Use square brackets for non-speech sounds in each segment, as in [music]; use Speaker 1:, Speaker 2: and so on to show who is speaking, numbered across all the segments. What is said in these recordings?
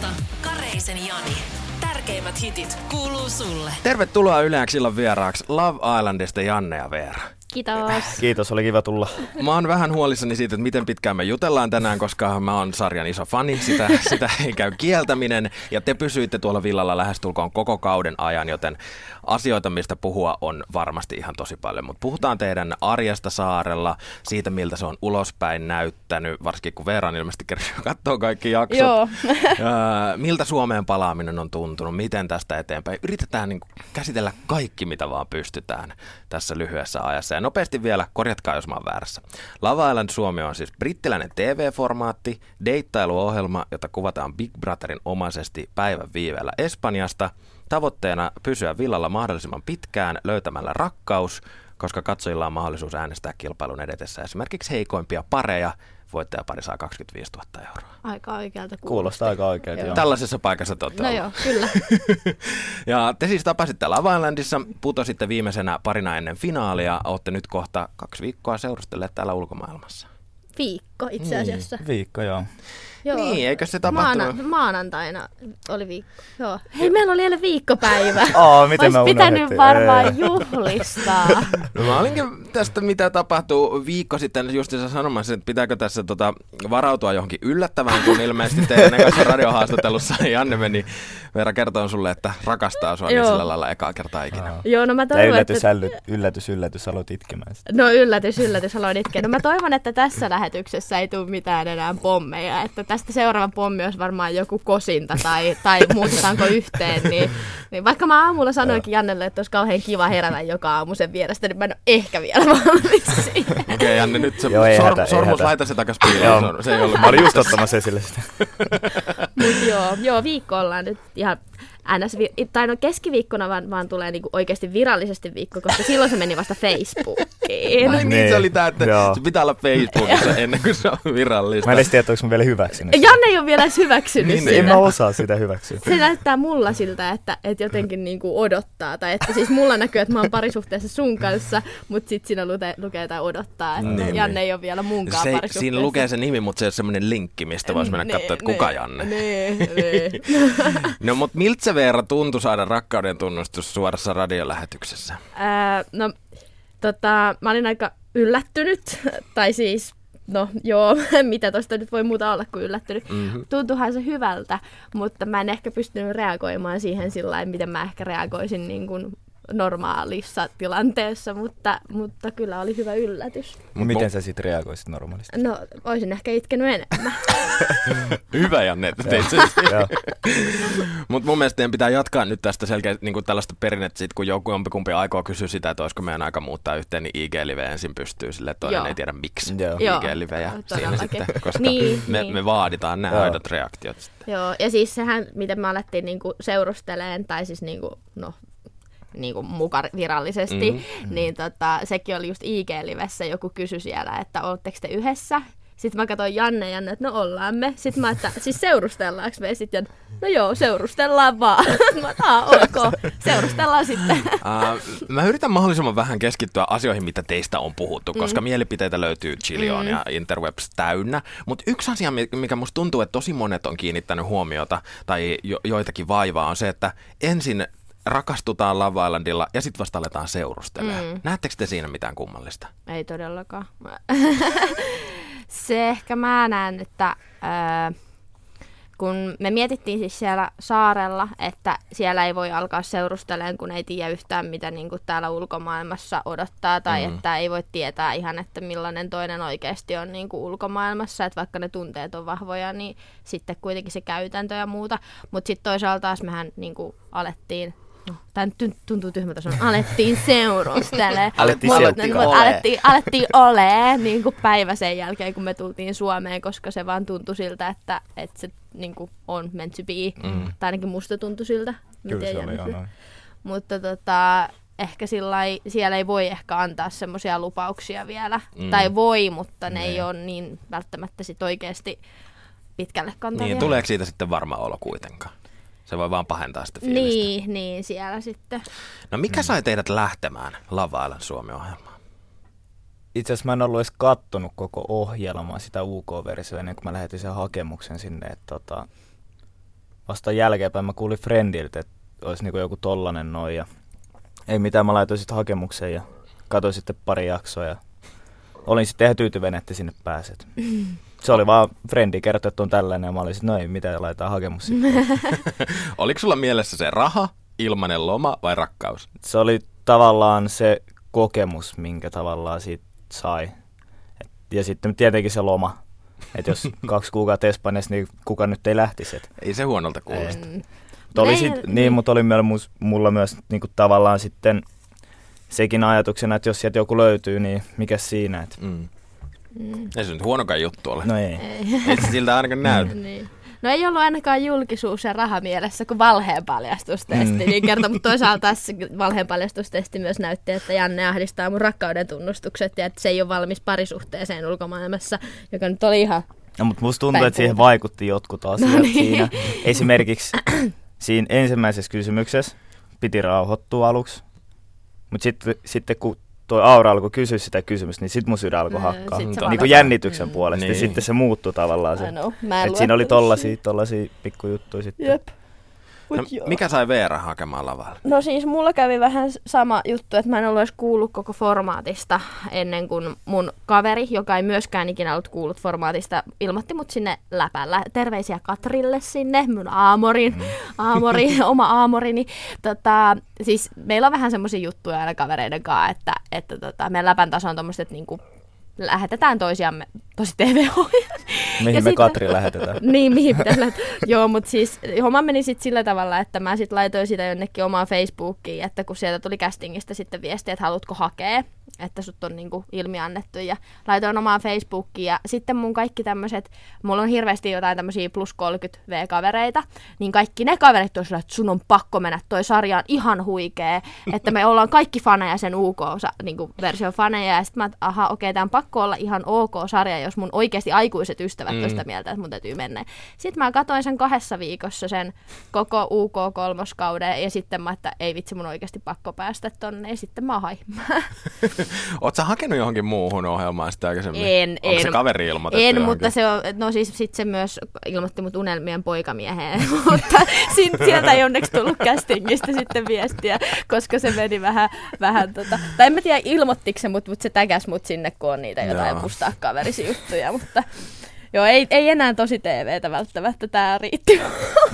Speaker 1: ilta. Kareisen Jani. Tärkeimmät hitit kuuluu sulle.
Speaker 2: Tervetuloa Yleäksi illan vieraaksi Love Islandista Janne ja Veera.
Speaker 3: Kiitos. [laughs]
Speaker 4: Kiitos, oli kiva tulla.
Speaker 2: Mä oon vähän huolissani siitä, että miten pitkään me jutellaan tänään, koska mä oon sarjan iso fani, sitä, [laughs] sitä ei käy kieltäminen. Ja te pysyitte tuolla villalla lähestulkoon koko kauden ajan, joten asioita, mistä puhua on varmasti ihan tosi paljon. Mutta puhutaan teidän arjesta saarella, siitä miltä se on ulospäin näyttänyt, varsinkin kun Veera on ilmeisesti kerran katsoo kaikki jaksot.
Speaker 3: Joo. [laughs]
Speaker 2: Öö, miltä Suomeen palaaminen on tuntunut, miten tästä eteenpäin. Yritetään niin käsitellä kaikki, mitä vaan pystytään tässä lyhyessä ajassa. Ja nopeasti vielä, korjatkaa jos mä oon väärässä. Lava Island Suomi on siis brittiläinen TV-formaatti, deittailuohjelma, jota kuvataan Big Brotherin omaisesti päivän viiveellä Espanjasta. Tavoitteena pysyä villalla mahdollisimman pitkään löytämällä rakkaus, koska katsojilla on mahdollisuus äänestää kilpailun edetessä esimerkiksi heikoimpia pareja. Voittajapari saa 25 000 euroa.
Speaker 3: Aika oikealta kuulostaa.
Speaker 4: Kuulostaa aika oikealta. Joo.
Speaker 2: Tällaisessa paikassa te
Speaker 3: No
Speaker 2: ollut.
Speaker 3: joo, kyllä. [laughs]
Speaker 2: Ja te siis tapasitte Lava Islandissa, putositte viimeisenä parina ennen finaalia, olette nyt kohta kaksi viikkoa seurustelleet täällä ulkomaailmassa.
Speaker 3: Viikko itse asiassa.
Speaker 4: Niin, viikko, joo.
Speaker 3: Joo.
Speaker 2: Niin, eikö se tapahtunut?
Speaker 3: Maana, maanantaina oli viikko. Joo. Hei, meillä oli eilen viikkopäivä. [laughs]
Speaker 4: Aa, miten
Speaker 3: Olisi
Speaker 4: mä
Speaker 3: pitänyt
Speaker 4: unohdettiin.
Speaker 3: varmaan
Speaker 4: Ei.
Speaker 3: juhlistaa. [laughs]
Speaker 2: No, mä olinkin tästä, mitä tapahtuu viikko sitten just sanomassa, että pitääkö tässä tota, varautua johonkin yllättävään, kun ilmeisesti teidän [laughs] ekassa radiohaastattelussa Janne meni Veera kertoo sulle, että rakastaa sua niin sillä lailla ekaa kertaa ikinä.
Speaker 3: Joo, no mä toivon,
Speaker 4: yllätys,
Speaker 3: että...
Speaker 4: älly, yllätys, yllätys, aloit itkemään sitä.
Speaker 3: No yllätys, yllätys, aloin itkeä. No mä toivon, että tässä lähetyksessä ei tule mitään enää pommeja. Että tästä seuraava pommi olisi varmaan joku kosinta tai, tai muutetaanko yhteen. Niin, niin vaikka mä aamulla sanoinkin Jannelle, että olisi kauhean kiva herätä joka aamu sen vierestä, niin mä en ole ehkä vielä valmis siihen.
Speaker 2: Okei, okay, Janne, nyt se
Speaker 4: Joo, ei
Speaker 2: sor-
Speaker 4: hätä, ei
Speaker 2: sormus
Speaker 4: hätä.
Speaker 2: laita se takas piiloon. Se ei ollut
Speaker 4: mä olin just ottamassa esille sitä. [laughs]
Speaker 3: Mut joo, joo, viikko ollaan nyt ihan NS, vi- tai no keskiviikkona vaan, vaan tulee niinku oikeasti virallisesti viikko, koska silloin se meni vasta Facebookiin.
Speaker 2: Ai niin,
Speaker 4: Niin,
Speaker 2: se oli tää, että
Speaker 4: joo.
Speaker 2: se pitää olla Facebookissa [laughs] ennen kuin se on virallista.
Speaker 4: Mä en edes tiedä, että onko mä vielä hyväksynyt. sitä.
Speaker 3: Janne ei ole vielä edes hyväksynyt
Speaker 2: Niin,
Speaker 3: sitä.
Speaker 2: niin.
Speaker 4: En mä osaa sitä hyväksyä.
Speaker 3: Se näyttää mulla siltä, että, että jotenkin niinku odottaa. Tai että siis mulla näkyy, että mä oon parisuhteessa sun kanssa, mutta sit siinä lukee, lukee tai odottaa, että
Speaker 2: Niin,
Speaker 3: Janne
Speaker 2: niin.
Speaker 3: ei ole vielä munkaan
Speaker 2: se,
Speaker 3: parisuhteessa.
Speaker 2: siinä lukee se nimi, mutta se ei ole semmoinen linkki, mistä voisi mennä katsoa, että kuka Janne.
Speaker 3: Niin, [laughs] niin.
Speaker 2: No, mutta miltä se Veera tuntui saada rakkauden tunnustus suorassa radiolähetyksessä?
Speaker 3: Ää, no, tota, mä olin aika yllättynyt, [laughs] tai siis, no joo, [laughs] mitä tosta nyt voi muuta olla kuin yllättynyt.
Speaker 2: Mhm.
Speaker 3: Tuntuuhan se hyvältä, mutta mä en ehkä pystynyt reagoimaan siihen sillä miten mä ehkä reagoisin niin kuin normaalissa tilanteessa, mutta, mutta kyllä oli hyvä yllätys.
Speaker 4: Mut miten sä sit reagoisit normaalisti?
Speaker 3: No, olisin ehkä itkenyt enemmän. [laughs]
Speaker 2: Hyvä Janne, että teit sen.
Speaker 4: Joo.
Speaker 2: Mutta mun mielestä teidän pitää jatkaa nyt tästä selkeä, niin kuin tällaista perinnettä, sit, kun joku jompikumpi aikoo kysyä sitä, että olisiko meidän aika muuttaa yhteen, niin IG-live ensin pystyy sille, että toinen
Speaker 3: Joo.
Speaker 2: ei tiedä miksi
Speaker 4: Joo.
Speaker 3: Joo,
Speaker 2: IG-livejä siinä
Speaker 3: todellakin.
Speaker 2: sitten, koska
Speaker 3: Niin,
Speaker 2: me,
Speaker 3: niin.
Speaker 2: me vaaditaan nämä
Speaker 4: Joo.
Speaker 2: aidot reaktiot. sitten.
Speaker 3: Joo, ja siis sehän, miten me alettiin niinku seurusteleen, tai siis niinku, no, niinku muka virallisesti,
Speaker 2: Mhm.
Speaker 3: mm-hmm. niin tota, sekin oli just IG-livessä, joku kysyi siellä, että ootteko te yhdessä? Sitten mä katsoin Janne ja Janne, että no ollaan me. Sitten mä, että siis seurustellaanko me? Sitten no joo, seurustellaan vaan. [laughs] mä, Aa, ok, seurustellaan sitten.
Speaker 2: Uh, mä yritän mahdollisimman vähän keskittyä asioihin, mitä teistä on puhuttu, koska mielipiteitä löytyy chillion ja interwebs täynnä. Mutta yksi asia, mi- mikä musta tuntuu, että tosi monet on kiinnittänyt huomiota tai jo- joitakin vaivaa, on se, että ensin rakastutaan Love Islandilla ja sitten vasta aletaan seurustelemaan. Mm. Näettekö te siinä mitään kummallista?
Speaker 3: Ei todellakaan. [laughs] Se ehkä mä näen, että ää, kun me mietittiin siis siellä saarella, että siellä ei voi alkaa seurusteleen, kun ei tiedä yhtään, mitä niin kuin täällä ulkomaailmassa odottaa, tai mm. että ei voi tietää ihan, että millainen toinen oikeasti on niin kuin ulkomaailmassa, että vaikka ne tunteet on vahvoja, niin sitten kuitenkin se käytäntö ja muuta. Mutta sitten toisaalta taas mehän niin kuin alettiin tämä nyt tun- tuntuu tyhmältä sanoa, alettiin seurustele. [laughs]
Speaker 4: Alettiin
Speaker 3: Mut-
Speaker 4: seurustele.
Speaker 3: mut alettiin, alettiin ole niin kuin päivä sen jälkeen, kun me tultiin Suomeen, koska se vaan tuntui siltä, että, että se niin kuin on meant to be. Mm. Tai ainakin musta tuntui siltä.
Speaker 4: Kyllä se oli, noin.
Speaker 3: Mutta tota, ehkä sillai, siellä ei voi ehkä antaa semmoisia lupauksia vielä. Mm. Tai voi, mutta ne ei
Speaker 4: Niin.
Speaker 3: ole niin välttämättä sit oikeasti pitkälle kantavia.
Speaker 2: Niin, tuleeko siitä sitten varma olo kuitenkaan? Se voi vaan pahentaa sitä fiilistä.
Speaker 3: Niin, niin, siellä sitten.
Speaker 2: No mikä sai teidät lähtemään Love Island Suomi-ohjelmaan?
Speaker 4: Itse asiassa mä en ollut edes kattonut koko ohjelmaa, sitä UK-versiota, ennen kuin mä lähetin sen hakemuksen sinne. Että tota, vasta jälkeenpäin mä kuulin Friendiltä, että olisi niinku joku tollanen noin. Ja ei mitään, mä laitoin sitten hakemuksen ja katsoin sitten pari jaksoa ja olin sitten ihan tyytyväinen, että sinne pääset. Se oli vaan Friendi kertoi, että on tällainen ja mä olin sitten, no ei mitään, laitetaan hakemus sitten. [laughs]
Speaker 2: Oliko sulla mielessä se raha, ilmanen loma vai rakkaus?
Speaker 4: Se oli tavallaan se kokemus, minkä tavallaan siitä sai. Et, ja sitten tietenkin se loma. Että jos [laughs] kaksi kuukautta Espanjassa, niin kuka nyt ei lähtisi. Et,
Speaker 2: Ei se huonolta kuulosta.
Speaker 3: Mm.
Speaker 4: Mutta oli sit, niin, mutta oli mulla myös niinku tavallaan sitten sekin ajatuksena, että jos sieltä joku löytyy, niin mikä siinä. Et,
Speaker 2: Mm.
Speaker 3: Mm.
Speaker 2: Ei se nyt huonokaan juttu ole.
Speaker 4: no ei.
Speaker 3: Ei.
Speaker 2: Ei se siltä ainakaan näytä. [laughs]
Speaker 3: Niin. No ei ollut ainakaan julkisuus ja raha mielessä, kun valheen paljastustesti. Mm. Niin kertoo, mutta toisaalta tässä valheen paljastustesti myös näytti, että Janne ahdistaa mun rakkauden tunnustukset ja että se ei ole valmis parisuhteeseen ulkomaailmassa, joka nyt oli ihan...
Speaker 4: No, mutta musta tuntuu, että siihen vaikutti jotkut asiat
Speaker 3: No niin.
Speaker 4: siinä. Esimerkiksi siinä ensimmäisessä kysymyksessä piti rauhoittua aluksi. Mutta sitten, sitten kun toi Aura alkoi kysyä sitä kysymystä, niin sitten mun sydän alkoi hakkaa.
Speaker 3: sit se
Speaker 4: Niin kuin jännityksen
Speaker 3: Mm.
Speaker 4: puolesta.
Speaker 2: Niin.
Speaker 4: Ja sitten se muuttui tavallaan se.
Speaker 3: I know. Mä en
Speaker 4: Et siinä oli tollasia,
Speaker 3: siihen.
Speaker 4: tollasia pikkujuttuja sitten.
Speaker 3: Jep.
Speaker 2: No,
Speaker 3: joo.
Speaker 2: mikä sai Veera hakemaan lavalle?
Speaker 3: No siis mulla kävi vähän sama juttu, että mä en ollut edes kuullut koko formaatista ennen kuin mun kaveri, joka ei myöskään ikinä ollut kuullut formaatista, ilmoitti mut sinne läpällä. Terveisiä Katrille sinne, mun aamorin, [laughs] aamori, oma aamorini. Tota, siis meillä on vähän semmoisia juttuja aina kavereiden kanssa, että, että tota, meidän läpän taso on tommoset, että niinku, lähetetään toisiamme tosi tv
Speaker 4: Mihin
Speaker 3: Ja
Speaker 4: me
Speaker 3: sit-
Speaker 4: Katri lähetetään. [laughs]
Speaker 3: niin, mihin pitäisi lähteä. Joo, mutta siis homma meni sitten sillä tavalla, että mä sitten laitoin sitä jonnekin omaan Facebookiin, että kun sieltä tuli castingista sitten viesti, että haluatko hakea, että sut on niinku ilmi annettu ja laitoin omaan Facebookiin ja sitten mun kaikki tämmöiset, mulla on hirveästi jotain tämmöisiä plus 30 V-kavereita, niin kaikki ne kaverit on sillä, että sun on pakko mennä, toi sarja on ihan huikee, että me ollaan kaikki faneja sen UK-version faneja ja sitten mä, että aha, okei, tämä on pakko olla ihan ok-sarja, jos mun oikeasti aikuiset ystävät mm. on sitä mieltä, että mun täytyy mennä. Sitten mä katsoin sen kahdessa viikossa sen koko UK-kolmoskauden ja sitten mä, että ei vitsi, mun oikeasti pakko päästä tonne ja sitten mä hain. [laughs]
Speaker 2: Sä hakenut johonkin muuhun ohjelmaan sitä aikaisemmin?
Speaker 3: En,
Speaker 2: Onko
Speaker 3: en.
Speaker 2: se kaveri ilmoitettu
Speaker 3: En,
Speaker 2: johonkin?
Speaker 3: mutta se on, no siis sit se myös ilmoitti mut unelmien poikamieheen, [laughs] mutta sin- sieltä ei onneksi tullut castingista sitten viestiä, koska se meni vähän, vähän tota, tai en mä tiedä ilmoittiko se, mutta mut se täkäs mut sinne, kun on niitä jotain pustaa kaverisi juttuja, mutta joo, ei, ei enää tosi TVtä välttämättä, tää riitti.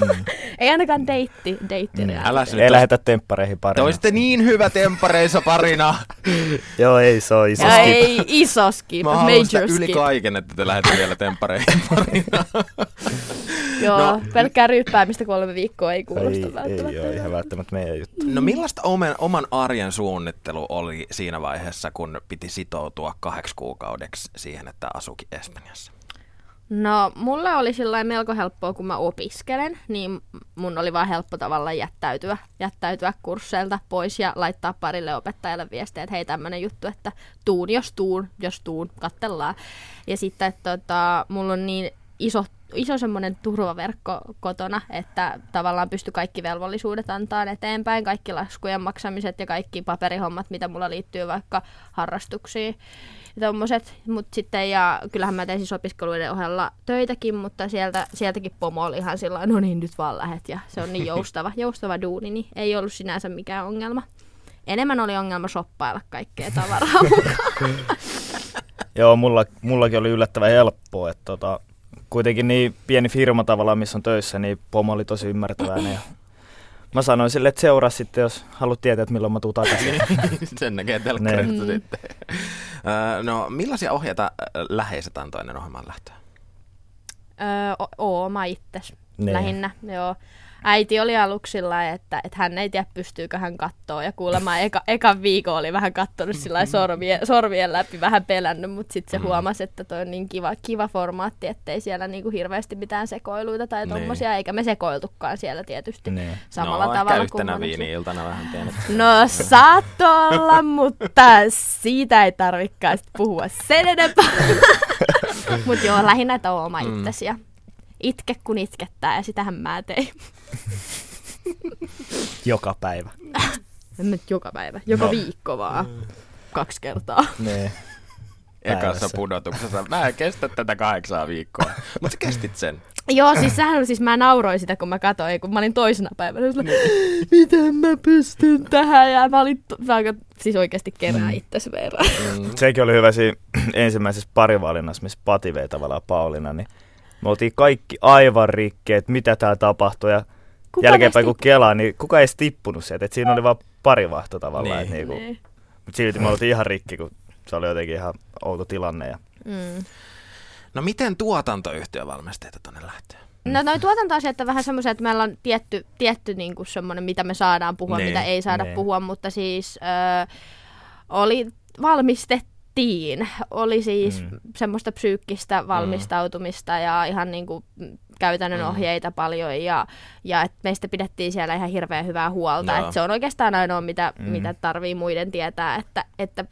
Speaker 3: Mm. [laughs] ei ainakaan deitti, deitti mm.
Speaker 2: Älä se
Speaker 4: Ei
Speaker 2: tos-
Speaker 4: lähetä temppareihin
Speaker 2: Te
Speaker 4: parina.
Speaker 2: olisitte niin hyvä temppareissa parina. [laughs]
Speaker 4: Joo, ei se on iso skip.
Speaker 3: ei iso skip,
Speaker 2: Mä haluan sitä
Speaker 3: major
Speaker 2: yli
Speaker 3: skip.
Speaker 2: kaiken, että te lähdette vielä temppareihin [laughs] parina.
Speaker 3: Joo,
Speaker 2: No.
Speaker 3: pelkkää ryyppäämistä kolme viikkoa ei kuulosta
Speaker 4: Ei,
Speaker 3: välttämättä.
Speaker 4: ei ole ihan välttämättä meidän juttu.
Speaker 2: No millaista omen, oman arjen suunnittelu oli siinä vaiheessa, kun piti sitoutua kahdeksi kuukaudeksi siihen, että asukin Espanjassa?
Speaker 3: No, mulle oli sillä melko helppoa, kun mä opiskelen, niin mun oli vaan helppo tavallaan jättäytyä, jättäytyä kursseilta pois ja laittaa parille opettajalle viestiä, että hei tämmönen juttu, että tuun jos tuun, jos tuun, kattellaan. Ja sitten, että tota, mulla on niin iso iso semmoinen turvaverkko kotona, että tavallaan pysty kaikki velvollisuudet antaa eteenpäin, kaikki laskujen maksamiset ja kaikki paperihommat, mitä mulla liittyy vaikka harrastuksiin ja tommoset, mut sitten ja kyllähän mä tein siis opiskeluiden ohella töitäkin, mutta sieltä, sieltäkin pomo oli ihan sillä no niin nyt vaan lähet ja se on niin [laughs] joustava, joustava duuni, niin ei ollut sinänsä mikään ongelma. Enemmän oli ongelma shoppailla kaikkea tavaraa [laughs] mukaan.
Speaker 4: Joo, mulla, mullakin oli yllättävän helppoa, että tota, kuitenkin niin pieni firma tavallaan, missä on töissä, niin pomo oli tosi ymmärtäväinen. Ja mä sanoin sille, että seuraa sitten, jos haluat tietää, että milloin mä tuun takaisin. [laughs]
Speaker 2: Sen näkee telkkarista
Speaker 3: Ne.
Speaker 2: sitten. No millaisia ohjeita läheiset antoi ennen ohjelman lähtöä?
Speaker 3: Öö, o- oma itses
Speaker 4: Niin.
Speaker 3: lähinnä, joo. Äiti oli aluksilla, että, että hän ei tiedä pystyykö hän kattoo ja kuulemma eka, ekan viikon oli vähän kattonut sillä lailla sormien, sormien läpi, vähän pelännyt, mutta sitten se
Speaker 2: Mm.
Speaker 3: huomasi, että toi on niin kiva, kiva formaatti, ettei siellä niinku hirveästi mitään sekoiluita tai
Speaker 2: Niin.
Speaker 3: tommosia, eikä me sekoiltukaan siellä tietysti
Speaker 4: Niin.
Speaker 3: samalla
Speaker 2: no,
Speaker 3: tavalla
Speaker 2: ehkä yhtenä
Speaker 3: monessa-
Speaker 2: viini-iltana vähän pienet.
Speaker 3: No saat olla, mutta siitä ei tarvikaan sit puhua sen enempää. [laughs] Mutta joo, lähinnä, että on oma
Speaker 2: Mm.
Speaker 3: itsesi ja itke kun itkettää ja sitähän mä tein. [laughs]
Speaker 4: Joka päivä.
Speaker 3: En nyt joka päivä, joka
Speaker 4: No.
Speaker 3: viikko vaan. Kaksi kertaa.
Speaker 4: Nee.
Speaker 2: ekassa pudotuksessa. Mä en kestä tätä kahdeksaa viikkoa. Mutta sä kestit sen.
Speaker 3: Joo, siis sehän oli siis, mä nauroin sitä, kun mä katsoin, kun mä olin toisena päivänä. Sillä, miten mä pystyn tähän? Ja mä olin, to- mä siis oikeasti kerää itsesi verran.
Speaker 2: Mm.
Speaker 4: Sekin oli hyvä siinä ensimmäisessä parivalinnassa, missä Pati vei tavallaan Pauliina, niin me oltiin kaikki aivan rikki, että mitä täällä tapahtui. Ja
Speaker 3: Kuka
Speaker 4: jälkeenpäin kun kelaa, niin kuka ei edes tippunut sieltä. Et siinä oli vaan pari vahto tavallaan.
Speaker 2: Niin.
Speaker 4: Niin. Niinku,
Speaker 3: Niin.
Speaker 4: mutta silti me oltiin ihan rikki, kun se oli jotenkin ihan outo tilanne. Ja
Speaker 3: Mm.
Speaker 2: No miten tuotantoyhtiövalmistajat tonne lähtee?
Speaker 3: No noin tuotantoasiat on vähän semmoisia, että meillä on tietty, tietty niinku semmoinen, mitä me saadaan puhua,
Speaker 2: Niin.
Speaker 3: mitä ei saada
Speaker 4: Niin.
Speaker 3: puhua, mutta siis ö, oli valmistettiin. Oli siis
Speaker 4: Mm.
Speaker 3: mm. semmoista psyykkistä valmistautumista mm. ja ihan niinku mm, käytännön
Speaker 2: Mm.
Speaker 3: ohjeita paljon ja, ja et meistä pidettiin siellä ihan hirveän hyvää huolta. Et se on oikeastaan ainoa, mitä,
Speaker 4: Mm.
Speaker 3: mm. mitä tarvii muiden tietää, että, että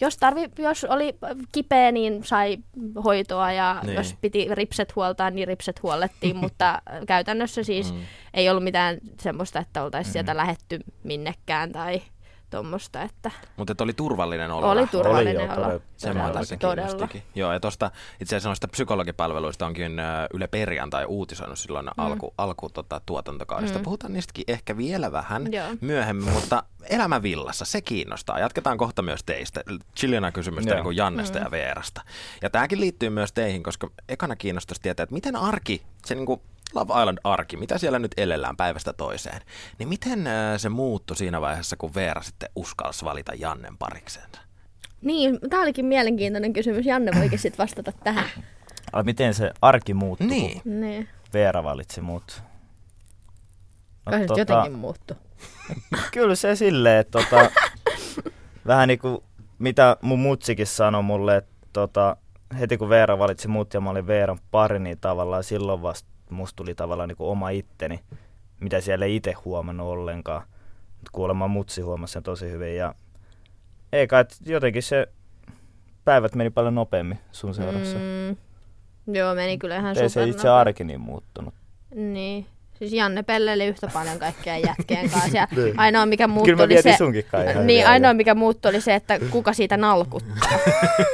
Speaker 3: jos, tarvi, jos oli kipeä, niin sai hoitoa ja
Speaker 2: Niin.
Speaker 3: niin. jos piti ripset huoltaa, niin ripset huollettiin, [laughs] mutta käytännössä siis
Speaker 2: Mm.
Speaker 3: mm. ei ollut mitään semmoista, että oltaisiin mm. sieltä lähetty minnekään tai tuommoista, että
Speaker 2: Mutta oli turvallinen olo.
Speaker 3: oli turvallinen
Speaker 4: Oli
Speaker 3: olo.
Speaker 4: todella-
Speaker 2: Se mua tässä kiinnostikin. Joo, ja tuosta itse asiassa noista psykologipalveluista onkin Yle Perjantai uutisoinut silloin mm. alku, alku tota, tuotantokaudesta. Mm. Puhutaan niistäkin ehkä vielä vähän
Speaker 3: Joo.
Speaker 2: myöhemmin, mutta elämä villassa, se kiinnostaa. Jatketaan kohta myös teistä. Chiljana kysymystä
Speaker 4: Joo.
Speaker 2: niin kuin Jannesta mm. ja Veerasta. Ja tämäkin liittyy myös teihin, koska ekana kiinnostaisi tietää, että miten arki, se niin kuin Love Island-arki, mitä siellä nyt elellään päivästä toiseen, niin miten ö, se muuttui siinä vaiheessa, kun Veera sitten uskalsi valita Jannen pariksensa?
Speaker 3: Niin, tämä olikin mielenkiintoinen kysymys. Janne voikin sitten vastata tähän.
Speaker 4: Ai, miten se arki muuttui,
Speaker 2: Niin.
Speaker 4: kun
Speaker 3: Niin.
Speaker 4: Veera valitsi mut? No,
Speaker 3: Kai se tota... jotenkin muuttu. [laughs]
Speaker 4: Kyllä se silleen, että tota, [laughs] vähän niin kuin mitä mun mutsikin sanoi mulle, että tota, heti kun Veera valitsi mut ja mä olin Veeran pari, niin tavallaan silloin vasta musta tuli tavallaan niin kuin oma itteni, mitä siellä ei itse huomannut ollenkaan. Mut kuulemma mutsi huomasi sen tosi hyvin ja eikä, että jotenkin se päivät meni paljon nopeammin sun seurassa. Mm,
Speaker 3: joo, meni kyllä ihan
Speaker 4: ei se itse arki niin muuttunut.
Speaker 3: Niin. Siis Janne pelleili yhtä paljon kaikkien jätkien kanssa. Ja [laughs]
Speaker 4: Niin.
Speaker 3: ainoa mikä
Speaker 4: Kyllä
Speaker 3: muuttui
Speaker 4: mä
Speaker 3: oli se...
Speaker 4: sunkin kai ihan
Speaker 3: Niin, ainoa mikä muuttui oli se, että kuka siitä nalkuttaa.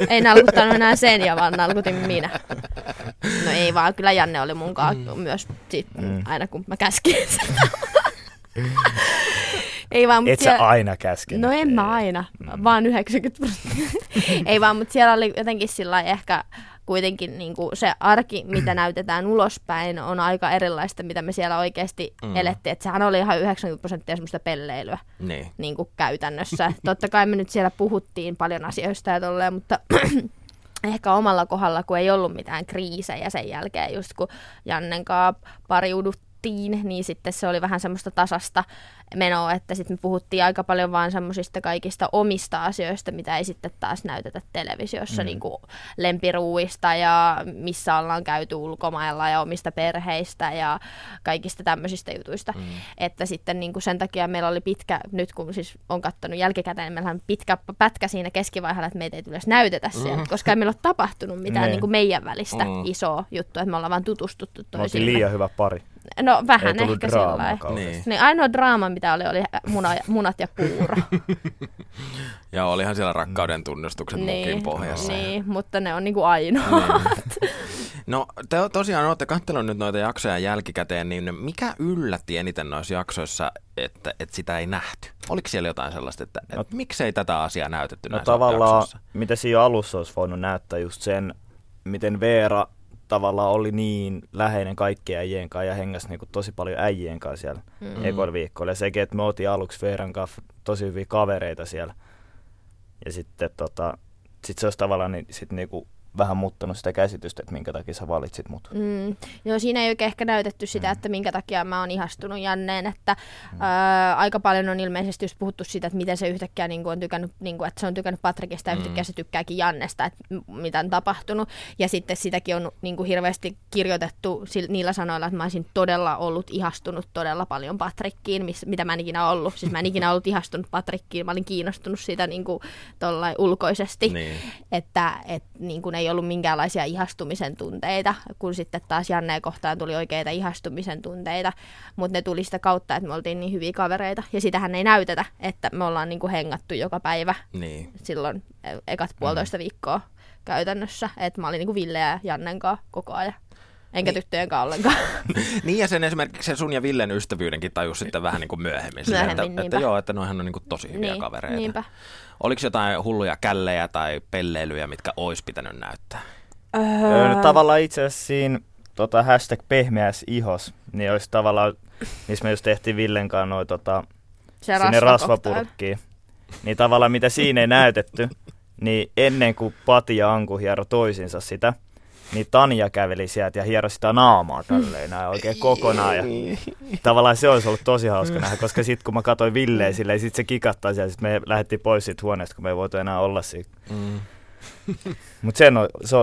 Speaker 3: ei nalkuttanut enää sen ja vaan nalkutin minä. No ei vaan, kyllä Janne oli mun kanssa myös sit,
Speaker 4: Mm.
Speaker 3: aina kun mä käskin [laughs] sitä. ei vaan,
Speaker 4: Et sä aina käskenyt.
Speaker 3: No en mä
Speaker 4: Ei.
Speaker 3: aina,
Speaker 4: Mm.
Speaker 3: vaan 90 prosenttia. Ei vaan, mutta siellä oli jotenkin sillä ehkä kuitenkin niin kuin se arki, mitä [clears throat] näytetään ulospäin, on aika erilaista, mitä me siellä oikeasti
Speaker 2: Mm.
Speaker 3: mm. elettiin. Et sehän oli ihan 90 prosenttia semmoista pelleilyä
Speaker 2: Niin.
Speaker 3: niin kuin käytännössä. Totta kai me nyt siellä puhuttiin paljon asioista ja tolleen, mutta ehkä omalla kohdalla, kun ei ollut mitään kriisejä sen jälkeen, just kun Jannen kanssa pariuduttiin, niin sitten se oli vähän semmoista tasasta menoa, että sitten me puhuttiin aika paljon vaan semmoisista kaikista omista asioista, mitä ei sitten taas näytetä televisiossa, mm. niin kuin lempiruuista ja missä ollaan käyty ulkomailla ja omista perheistä ja kaikista tämmöisistä jutuista.
Speaker 2: Mm.
Speaker 3: Että sitten niin kuin sen takia meillä oli pitkä, nyt kun siis on katsonut jälkikäteen, niin meillä on pitkä pätkä siinä keskivaiheella, että meitä ei tule näytetä siellä,
Speaker 2: Mhm.
Speaker 3: koska ei meillä ole tapahtunut mitään
Speaker 4: Niin.
Speaker 3: niin kuin meidän välistä
Speaker 2: Mm.
Speaker 3: isoa juttua, että me ollaan vaan tutustuttu toisille.
Speaker 4: liian hyvä pari.
Speaker 3: No vähän
Speaker 4: ei
Speaker 3: ehkä sillä.
Speaker 2: Niin.
Speaker 3: niin ainoa draama, mitä oli, oli muna, munat ja puuro. [laughs]
Speaker 2: Ja olihan siellä rakkauden tunnustukset niin. mukin pohjassa.
Speaker 3: niin, mutta ne on niinku ainoa.
Speaker 2: Niin. No te tosiaan olette katsellut nyt noita jaksoja jälkikäteen, niin mikä yllätti eniten noissa jaksoissa, että, että sitä ei nähty? Oliko siellä jotain sellaista, että, että
Speaker 4: No-
Speaker 2: miksei tätä asiaa näytetty
Speaker 4: No
Speaker 2: näissä
Speaker 4: tavallaan,
Speaker 2: jaksoissa?
Speaker 4: mitä siinä alussa olisi voinut näyttää just sen, miten Veera tavallaan oli niin läheinen kaikkien äijien kanssa ja hengäsi niinku tosi paljon äijien kanssa siellä
Speaker 3: Mm.
Speaker 4: mm. ekoilla viikolla. Ja sekin, että me oltiin aluksi Veeran kanssa tosi hyviä kavereita siellä. Ja sitten tota, sit se olisi tavallaan ni, sit niinku vähän muuttanut sitä käsitystä, että minkä takia sä valitsit mut.
Speaker 3: Mm. Joo, siinä ei oikein ehkä näytetty sitä, että minkä takia mä oon ihastunut Janneen, että mm. ää, aika paljon on ilmeisesti just puhuttu siitä, että miten se yhtäkkiä niin kuin on tykännyt, niin kuin, että se on tykännyt Patrikista ja
Speaker 2: Mm.
Speaker 3: yhtäkkiä se tykkääkin Jannesta, että mitä on tapahtunut. Ja sitten sitäkin on niin kuin hirveästi kirjoitettu sil- niillä sanoilla, että mä olisin todella ollut ihastunut todella paljon Patrikkiin, miss, mitä mä en ikinä ollut. Siis mä en ikinä ollut ihastunut Patrikkiin, mä olin kiinnostunut siitä niin kuin, ulkoisesti
Speaker 2: Niin.
Speaker 3: että et, niin kun ei ollut minkäänlaisia ihastumisen tunteita, kun sitten taas Janneen kohtaan tuli oikeita ihastumisen tunteita, mutta ne tuli sitä kautta, että me oltiin niin hyviä kavereita, ja sitähän ei näytetä, että me ollaan niin kuin hengattu joka päivä
Speaker 2: Niin.
Speaker 3: silloin e- ekat puolitoista viikkoa käytännössä. Että mä olin niinku Ville ja Jannen kanssa koko ajan. Enkä
Speaker 2: Niin.
Speaker 3: tyttöjen kanssa ollenkaan. [laughs]
Speaker 2: Niin ja sen esimerkiksi sen sun ja Villen ystävyydenkin tajus sitten vähän niin kuin myöhemmin.
Speaker 3: Myöhemmin,
Speaker 2: että,
Speaker 3: niinpä.
Speaker 2: että joo, että noihän on niin kuin tosi hyviä
Speaker 3: Niin,
Speaker 2: kavereita.
Speaker 3: niinpä.
Speaker 2: Oliko jotain hulluja källejä tai pelleilyjä, mitkä olisi pitänyt näyttää?
Speaker 4: Öö, no, tavallaan itse asiassa siinä tota, hashtag pehmeäs ihos, niin olisi tavallaan, missä me just tehtiin Villen kanssa noi, tota,
Speaker 3: Se
Speaker 4: sinne rasvapurkkiin. Niin tavallaan mitä siinä ei näytetty, niin ennen kuin Pati ja Anku hiero toisinsa sitä, niin Tanja käveli sieltä ja hiero sitä naamaa tälleen näin oikein kokonaan. Ja tavallaan se olisi ollut tosi hauska nähdä, koska sitten kun mä katsoin Villeä silleen, sit se kikattaa siellä, sit me lähdettiin pois siitä huoneesta, kun me ei voitu enää olla siinä.
Speaker 2: Mm.
Speaker 4: Mutta sen on, se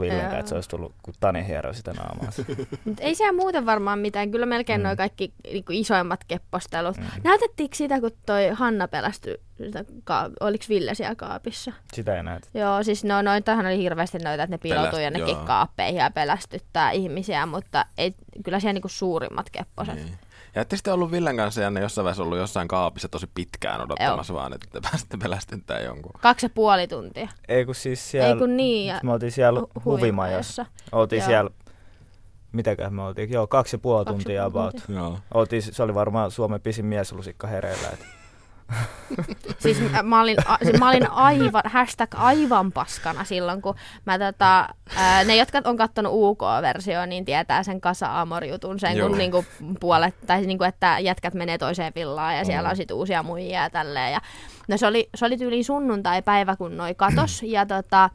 Speaker 4: Villen kanssa,
Speaker 3: Joo.
Speaker 4: että se olisi tullut, kun Tani hiero sitä naamaa. [laughs]
Speaker 3: Mut ei siellä muuten varmaan mitään. Kyllä melkein mm. Noin kaikki niinku, isoimmat keppostelut. Mm. Näytettiinkö sitä, kun toi Hanna pelästyi? Sitä ka- Oliko Ville siellä kaapissa?
Speaker 4: Sitä ei näytä.
Speaker 3: Joo, siis no, noitahan oli hirveästi noita, että ne piiloutuu
Speaker 2: Peläst-
Speaker 3: jonnekin
Speaker 2: joo.
Speaker 3: kaappeihin ja pelästyttää ihmisiä, mutta ei, kyllä siellä niinku suurimmat kepposet.
Speaker 2: Niin. Ja ette sitten ollut Villen kanssa ja ne jossain vaiheessa ollut jossain kaapissa tosi pitkään odottamassa vaan, että te pääsitte pelästyttää jonkun.
Speaker 3: Kaksi ja puoli tuntia.
Speaker 4: Ei kun siis siellä,
Speaker 3: Ei kun niin. Ja
Speaker 4: me oltiin siellä
Speaker 3: hu-
Speaker 4: huvimajassa. Oltiin
Speaker 3: Joo.
Speaker 4: siellä, mitäköhän me oltiin, joo, kaksi ja puoli
Speaker 3: Kaksi
Speaker 4: tuntia
Speaker 3: puoli
Speaker 4: about.
Speaker 3: tuntia.
Speaker 2: Joo.
Speaker 4: Oltiin, se oli varmaan Suomen pisin mieslusikka hereillä. Et.
Speaker 3: Siis mä, mä, olin, a, siis mä olin aivan, hashtag aivan paskana silloin, kun mä tota, ää, ne, jotka on kattonut UK-versio, niin tietää sen Kasa Amor-jutun, sen
Speaker 2: Joo.
Speaker 3: kun niinku puolet, tai niinku, että jätkät menee toiseen villaan ja siellä
Speaker 2: Mm.
Speaker 3: on sit uusia muijia ja tälleen. Ja, no se oli, se oli tyyliin sunnuntai-päivä, kun noi katos, ja tota,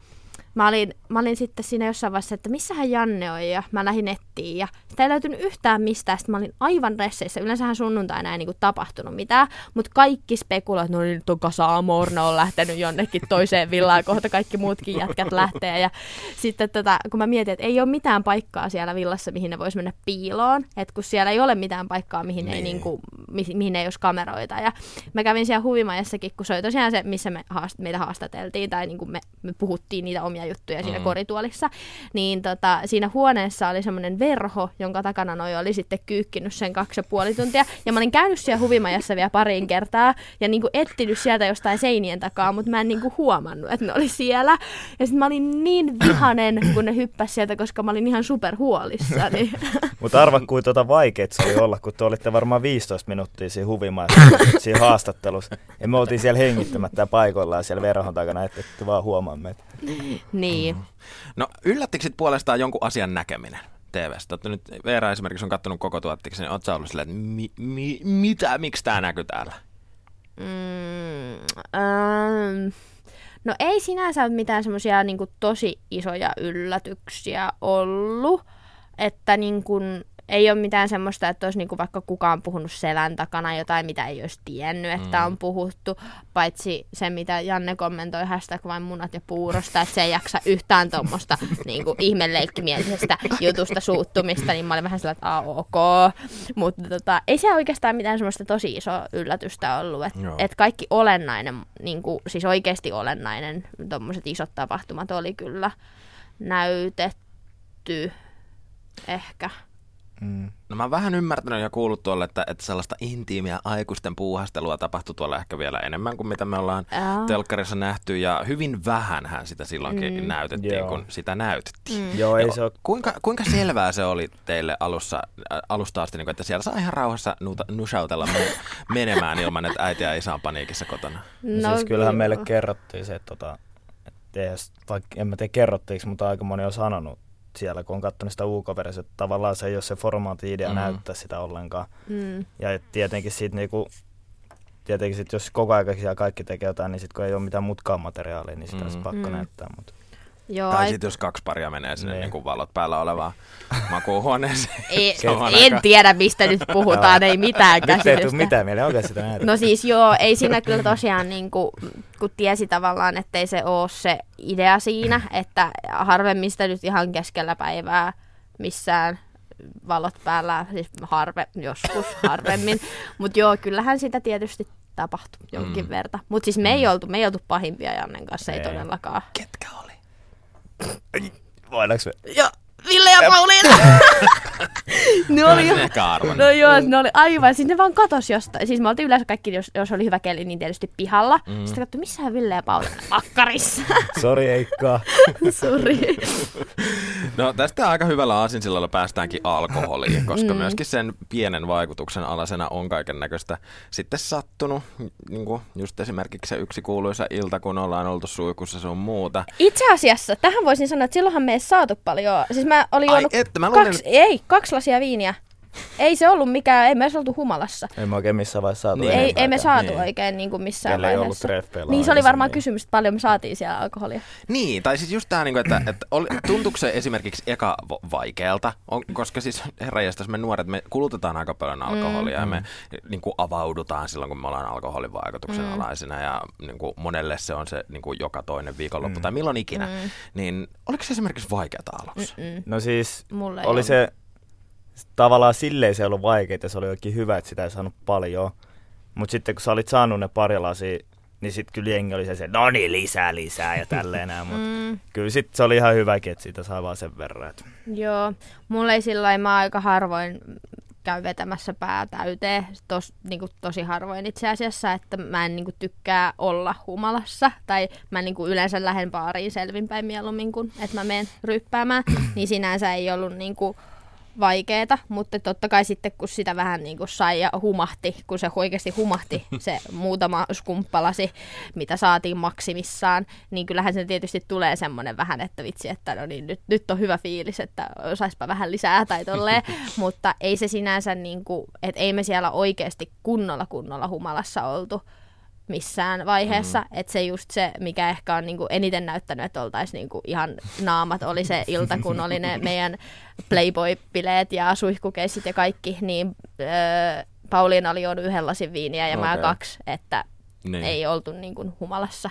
Speaker 3: mä olin, mä olin sitten siinä jossain vaiheessa, että missähän Janne on, ja mä lähdin nettiin, ja sitä ei löytynyt yhtään mistään, sitten mä olin aivan resseissä. Yleensähän sunnuntaina ei niinku tapahtunut mitään, mutta kaikki spekuloivat, että no niin, nyt on Kasa Amor, ne on lähtenyt jonnekin toiseen villaan, kohta kaikki muutkin jätkät lähtee, ja sitten tota, kun mä mietin, että ei ole mitään paikkaa siellä villassa, mihin ne vois mennä piiloon, että kun siellä ei ole mitään paikkaa, mihin, niin. ei,
Speaker 2: Niin.
Speaker 3: niinku, mi- mihin ei olisi kameroita, ja mä kävin siellä huvimajassakin, kun se oli tosiaan se, missä me haast- meitä haastateltiin, tai niinku me, me puhuttiin niitä omia juttuja siinä
Speaker 2: Mm.
Speaker 3: korituolissa, niin tota, siinä huoneessa oli semmoinen verho, jonka takana noi oli sitten kyykkinyt sen kaksi ja puoli tuntia. Ja mä olin käynyt siellä huvimajassa vielä pariin kertaa ja niinku etsinyt sieltä jostain seinien takaa, mutta mä en niinku huomannut, että ne oli siellä. Ja sitten mä olin niin vihanen, kun ne hyppäsi sieltä, koska mä olin ihan superhuolissani. [laughs]
Speaker 4: Mutta arva, kuin tuota vaikeet se oli olla, kun te olitte varmaan 15 minuuttia siinä huvimaissa, siinä haastattelussa. Ja me oltiin siellä hengittämättä paikoillaan siellä verhon takana, että vaan huomaa meitä.
Speaker 3: Niin.
Speaker 2: No yllättikö sit puolestaan jonkun asian näkeminen TV-stä? Otte nyt Veera esimerkiksi on kattonut koko tuottiksen, niin oot sä ollut silleen, että mi, mi, mitä, miksi tää näkyy täällä?
Speaker 3: Mm, ähm, no ei sinänsä mitään semmoisia niin tosi isoja yllätyksiä ollut, että niin kuin, ei ole mitään semmoista, että olisi niin kuin vaikka kukaan puhunut selän takana jotain, mitä ei olisi tiennyt, että
Speaker 2: Mm.
Speaker 3: on puhuttu, paitsi se, mitä Janne kommentoi hashtag vain munat ja puurosta, että se ei jaksa yhtään tuommoista [laughs] niin ihmeleikkimielisestä jutusta suuttumista, niin mä olin vähän sellainen, että ok, mutta tota, ei se oikeastaan mitään semmoista tosi isoa yllätystä ollut, että et kaikki olennainen, niin kuin, siis oikeasti olennainen, tuommoiset isot tapahtumat oli kyllä näytetty ehkä.
Speaker 4: Mm.
Speaker 2: No mä oon vähän ymmärtänyt ja kuullut tuolle, että, että sellaista intiimiä aikuisten puuhastelua tapahtui tuolla ehkä vielä enemmän kuin mitä me ollaan
Speaker 3: Aa.
Speaker 2: telkkarissa nähty ja hyvin vähänhän sitä silloinkin
Speaker 3: Mm.
Speaker 2: näytettiin,
Speaker 4: Joo.
Speaker 2: kun sitä näytettiin.
Speaker 3: Mm.
Speaker 4: Joo, ei
Speaker 2: Ja
Speaker 4: se ole
Speaker 2: Kuinka, kuinka selvää se oli teille alussa, äh, alusta asti, niin kuin, että siellä saa ihan rauhassa nuuta, nushautella me- [laughs] menemään ilman, että äiti ja isä on paniikissa kotona?
Speaker 4: No, siis kyllähän
Speaker 3: joo.
Speaker 4: meille kerrottiin se, että tota, et eihän- vaikka en mä tiedä kerrottiinko, mutta aika moni on sanonut siellä, kun on katsonut sitä UK-versiota, että tavallaan se ei ole se formaatti-idea
Speaker 2: Mm.
Speaker 4: mm. näyttää sitä ollenkaan.
Speaker 3: Mm.
Speaker 4: Ja et tietenkin sit niinku, tietenkin sit jos koko ajan siellä kaikki tekee jotain, niin sit kun ei ole mitään mutkaan materiaalia, niin sitä
Speaker 2: Mm.
Speaker 4: mm. pakko
Speaker 3: mm.
Speaker 4: näyttää. Mutta
Speaker 3: Joo,
Speaker 2: Tai sitten jos kaksi paria menee sinne niin.
Speaker 4: Niin.
Speaker 2: Valot päällä olevaan makuuhuoneeseen. [laughs]
Speaker 3: ei, en tiedä, mistä nyt puhutaan, ei mitään
Speaker 4: nyt ei tule
Speaker 3: käsitystä.
Speaker 4: mitään mieleen, oikein sitä näytä.
Speaker 3: No siis joo, ei siinä kyllä tosiaan, niin kuin, kun tiesi tavallaan, ettei se ole se idea siinä, että harvemmin sitä nyt ihan keskellä päivää missään valot päällä, siis harve, joskus harvemmin. [laughs] Mutta joo, kyllähän sitä tietysti tapahtui jonkin
Speaker 2: Mm.
Speaker 3: mm. verta. Mutta siis me ei oltu, me ei oltu pahimpia Jannen kanssa, ei,
Speaker 4: Ei.
Speaker 3: todellakaan.
Speaker 2: Ketkä oli?
Speaker 4: Voidaanko me?
Speaker 3: Ja Ville ja Pauliina! [laughs] ne oli,
Speaker 2: arvannut.
Speaker 3: No joo, ne oli aivan, siis ne vaan katos jostain. Siis me oltiin yleensä kaikki, jos, jos oli hyvä keli, niin tietysti pihalla. Mm. Sitten katsoi, missä Ville ja Pauliina? Makkarissa.
Speaker 4: Sori Eikka. [laughs]
Speaker 3: Sori. [laughs]
Speaker 2: No tästä aika hyvällä aasinsillalla päästäänkin alkoholiin, [clears throat] koska mm. myöskin sen pienen vaikutuksen alasena on kaiken näköistä sitten sattunut. Niin kuin just esimerkiksi se yksi kuuluisa ilta, kun ollaan oltu suikussa sun muuta.
Speaker 3: Itse asiassa, tähän voisin sanoa, että silloinhan me ei saatu paljon. Siis mä olin
Speaker 2: Ai
Speaker 3: juonut
Speaker 2: että, mä luulin,
Speaker 3: kaksi, ei, kaksi lasia viiniä. Ei se ollut mikään, ei me edes oltu humalassa.
Speaker 4: Ei me oikein missään vaiheessa saatu
Speaker 2: Niin.
Speaker 3: Ei, ei me saatu
Speaker 2: Niin.
Speaker 3: oikein niin kuin missään
Speaker 4: Meillä ei ollut
Speaker 3: vaiheessa. Niin se oli varmaan kysymys, että paljon me saatiin siellä alkoholia.
Speaker 2: Niin, tai siis just tämä, niinku, että, että oli, tuntuuko se esimerkiksi eka vaikealta, on, koska siis herranjestas me nuoret, me kulutetaan aika paljon alkoholia mm. ja me niin kuin, avaudutaan silloin, kun me ollaan alkoholin vaikutuksen mm. alaisina ja niin kuin, monelle se on se niin kuin, joka toinen viikonloppu mm. tai milloin ikinä. Mm. Niin oliko se esimerkiksi vaikeata aluksi? Mm.
Speaker 4: No siis
Speaker 3: Mulla ei
Speaker 4: oli
Speaker 3: ollut.
Speaker 4: se tavallaan silleen se ei ollut vaikeaa, se oli oikein hyvä, että sitä ei saanut paljon. Mutta sitten kun sä olit saanut ne pari lasia, niin sitten kyllä jengi oli se, se no niin, lisää, lisää ja tälleen näin. Mutta mm. kyllä sitten se oli ihan hyväkin, että siitä sai vaan sen verran. Että
Speaker 3: Joo, mulla ei sillä lailla, mä aika harvoin käy vetämässä pää täyteen, tos, niin kuin tosi harvoin itse asiassa, että mä en niin kuin, tykkää olla humalassa, tai mä niin kuin, yleensä lähden baariin selvinpäin mieluummin kuin, että mä menen ryppäämään, niin sinänsä ei ollut niin kuin, vaikeeta, mutta totta kai sitten kun sitä vähän niin kuin sai ja humahti, kun se oikeasti humahti [laughs] se muutama skumppalasi, mitä saatiin maksimissaan, niin kyllähän se tietysti tulee semmoinen vähän, että vitsi, että no niin, nyt, nyt on hyvä fiilis, että osaispa vähän lisää tai tolleen, [laughs] mutta ei se sinänsä niin kuin, että ei me siellä oikeasti kunnolla kunnolla humalassa oltu missään vaiheessa. Mm. Että se just se, mikä ehkä on niinku eniten näyttänyt, että oltaisiin niinku ihan naamat, oli se ilta, kun oli ne [laughs] meidän Playboy-bileet ja suihkukeissit ja kaikki, niin öö, Pauliina oli juonut yhden lasin viiniä ja mä
Speaker 2: Okei.
Speaker 3: kaksi, että
Speaker 2: Niin.
Speaker 3: ei oltu niinku humalassa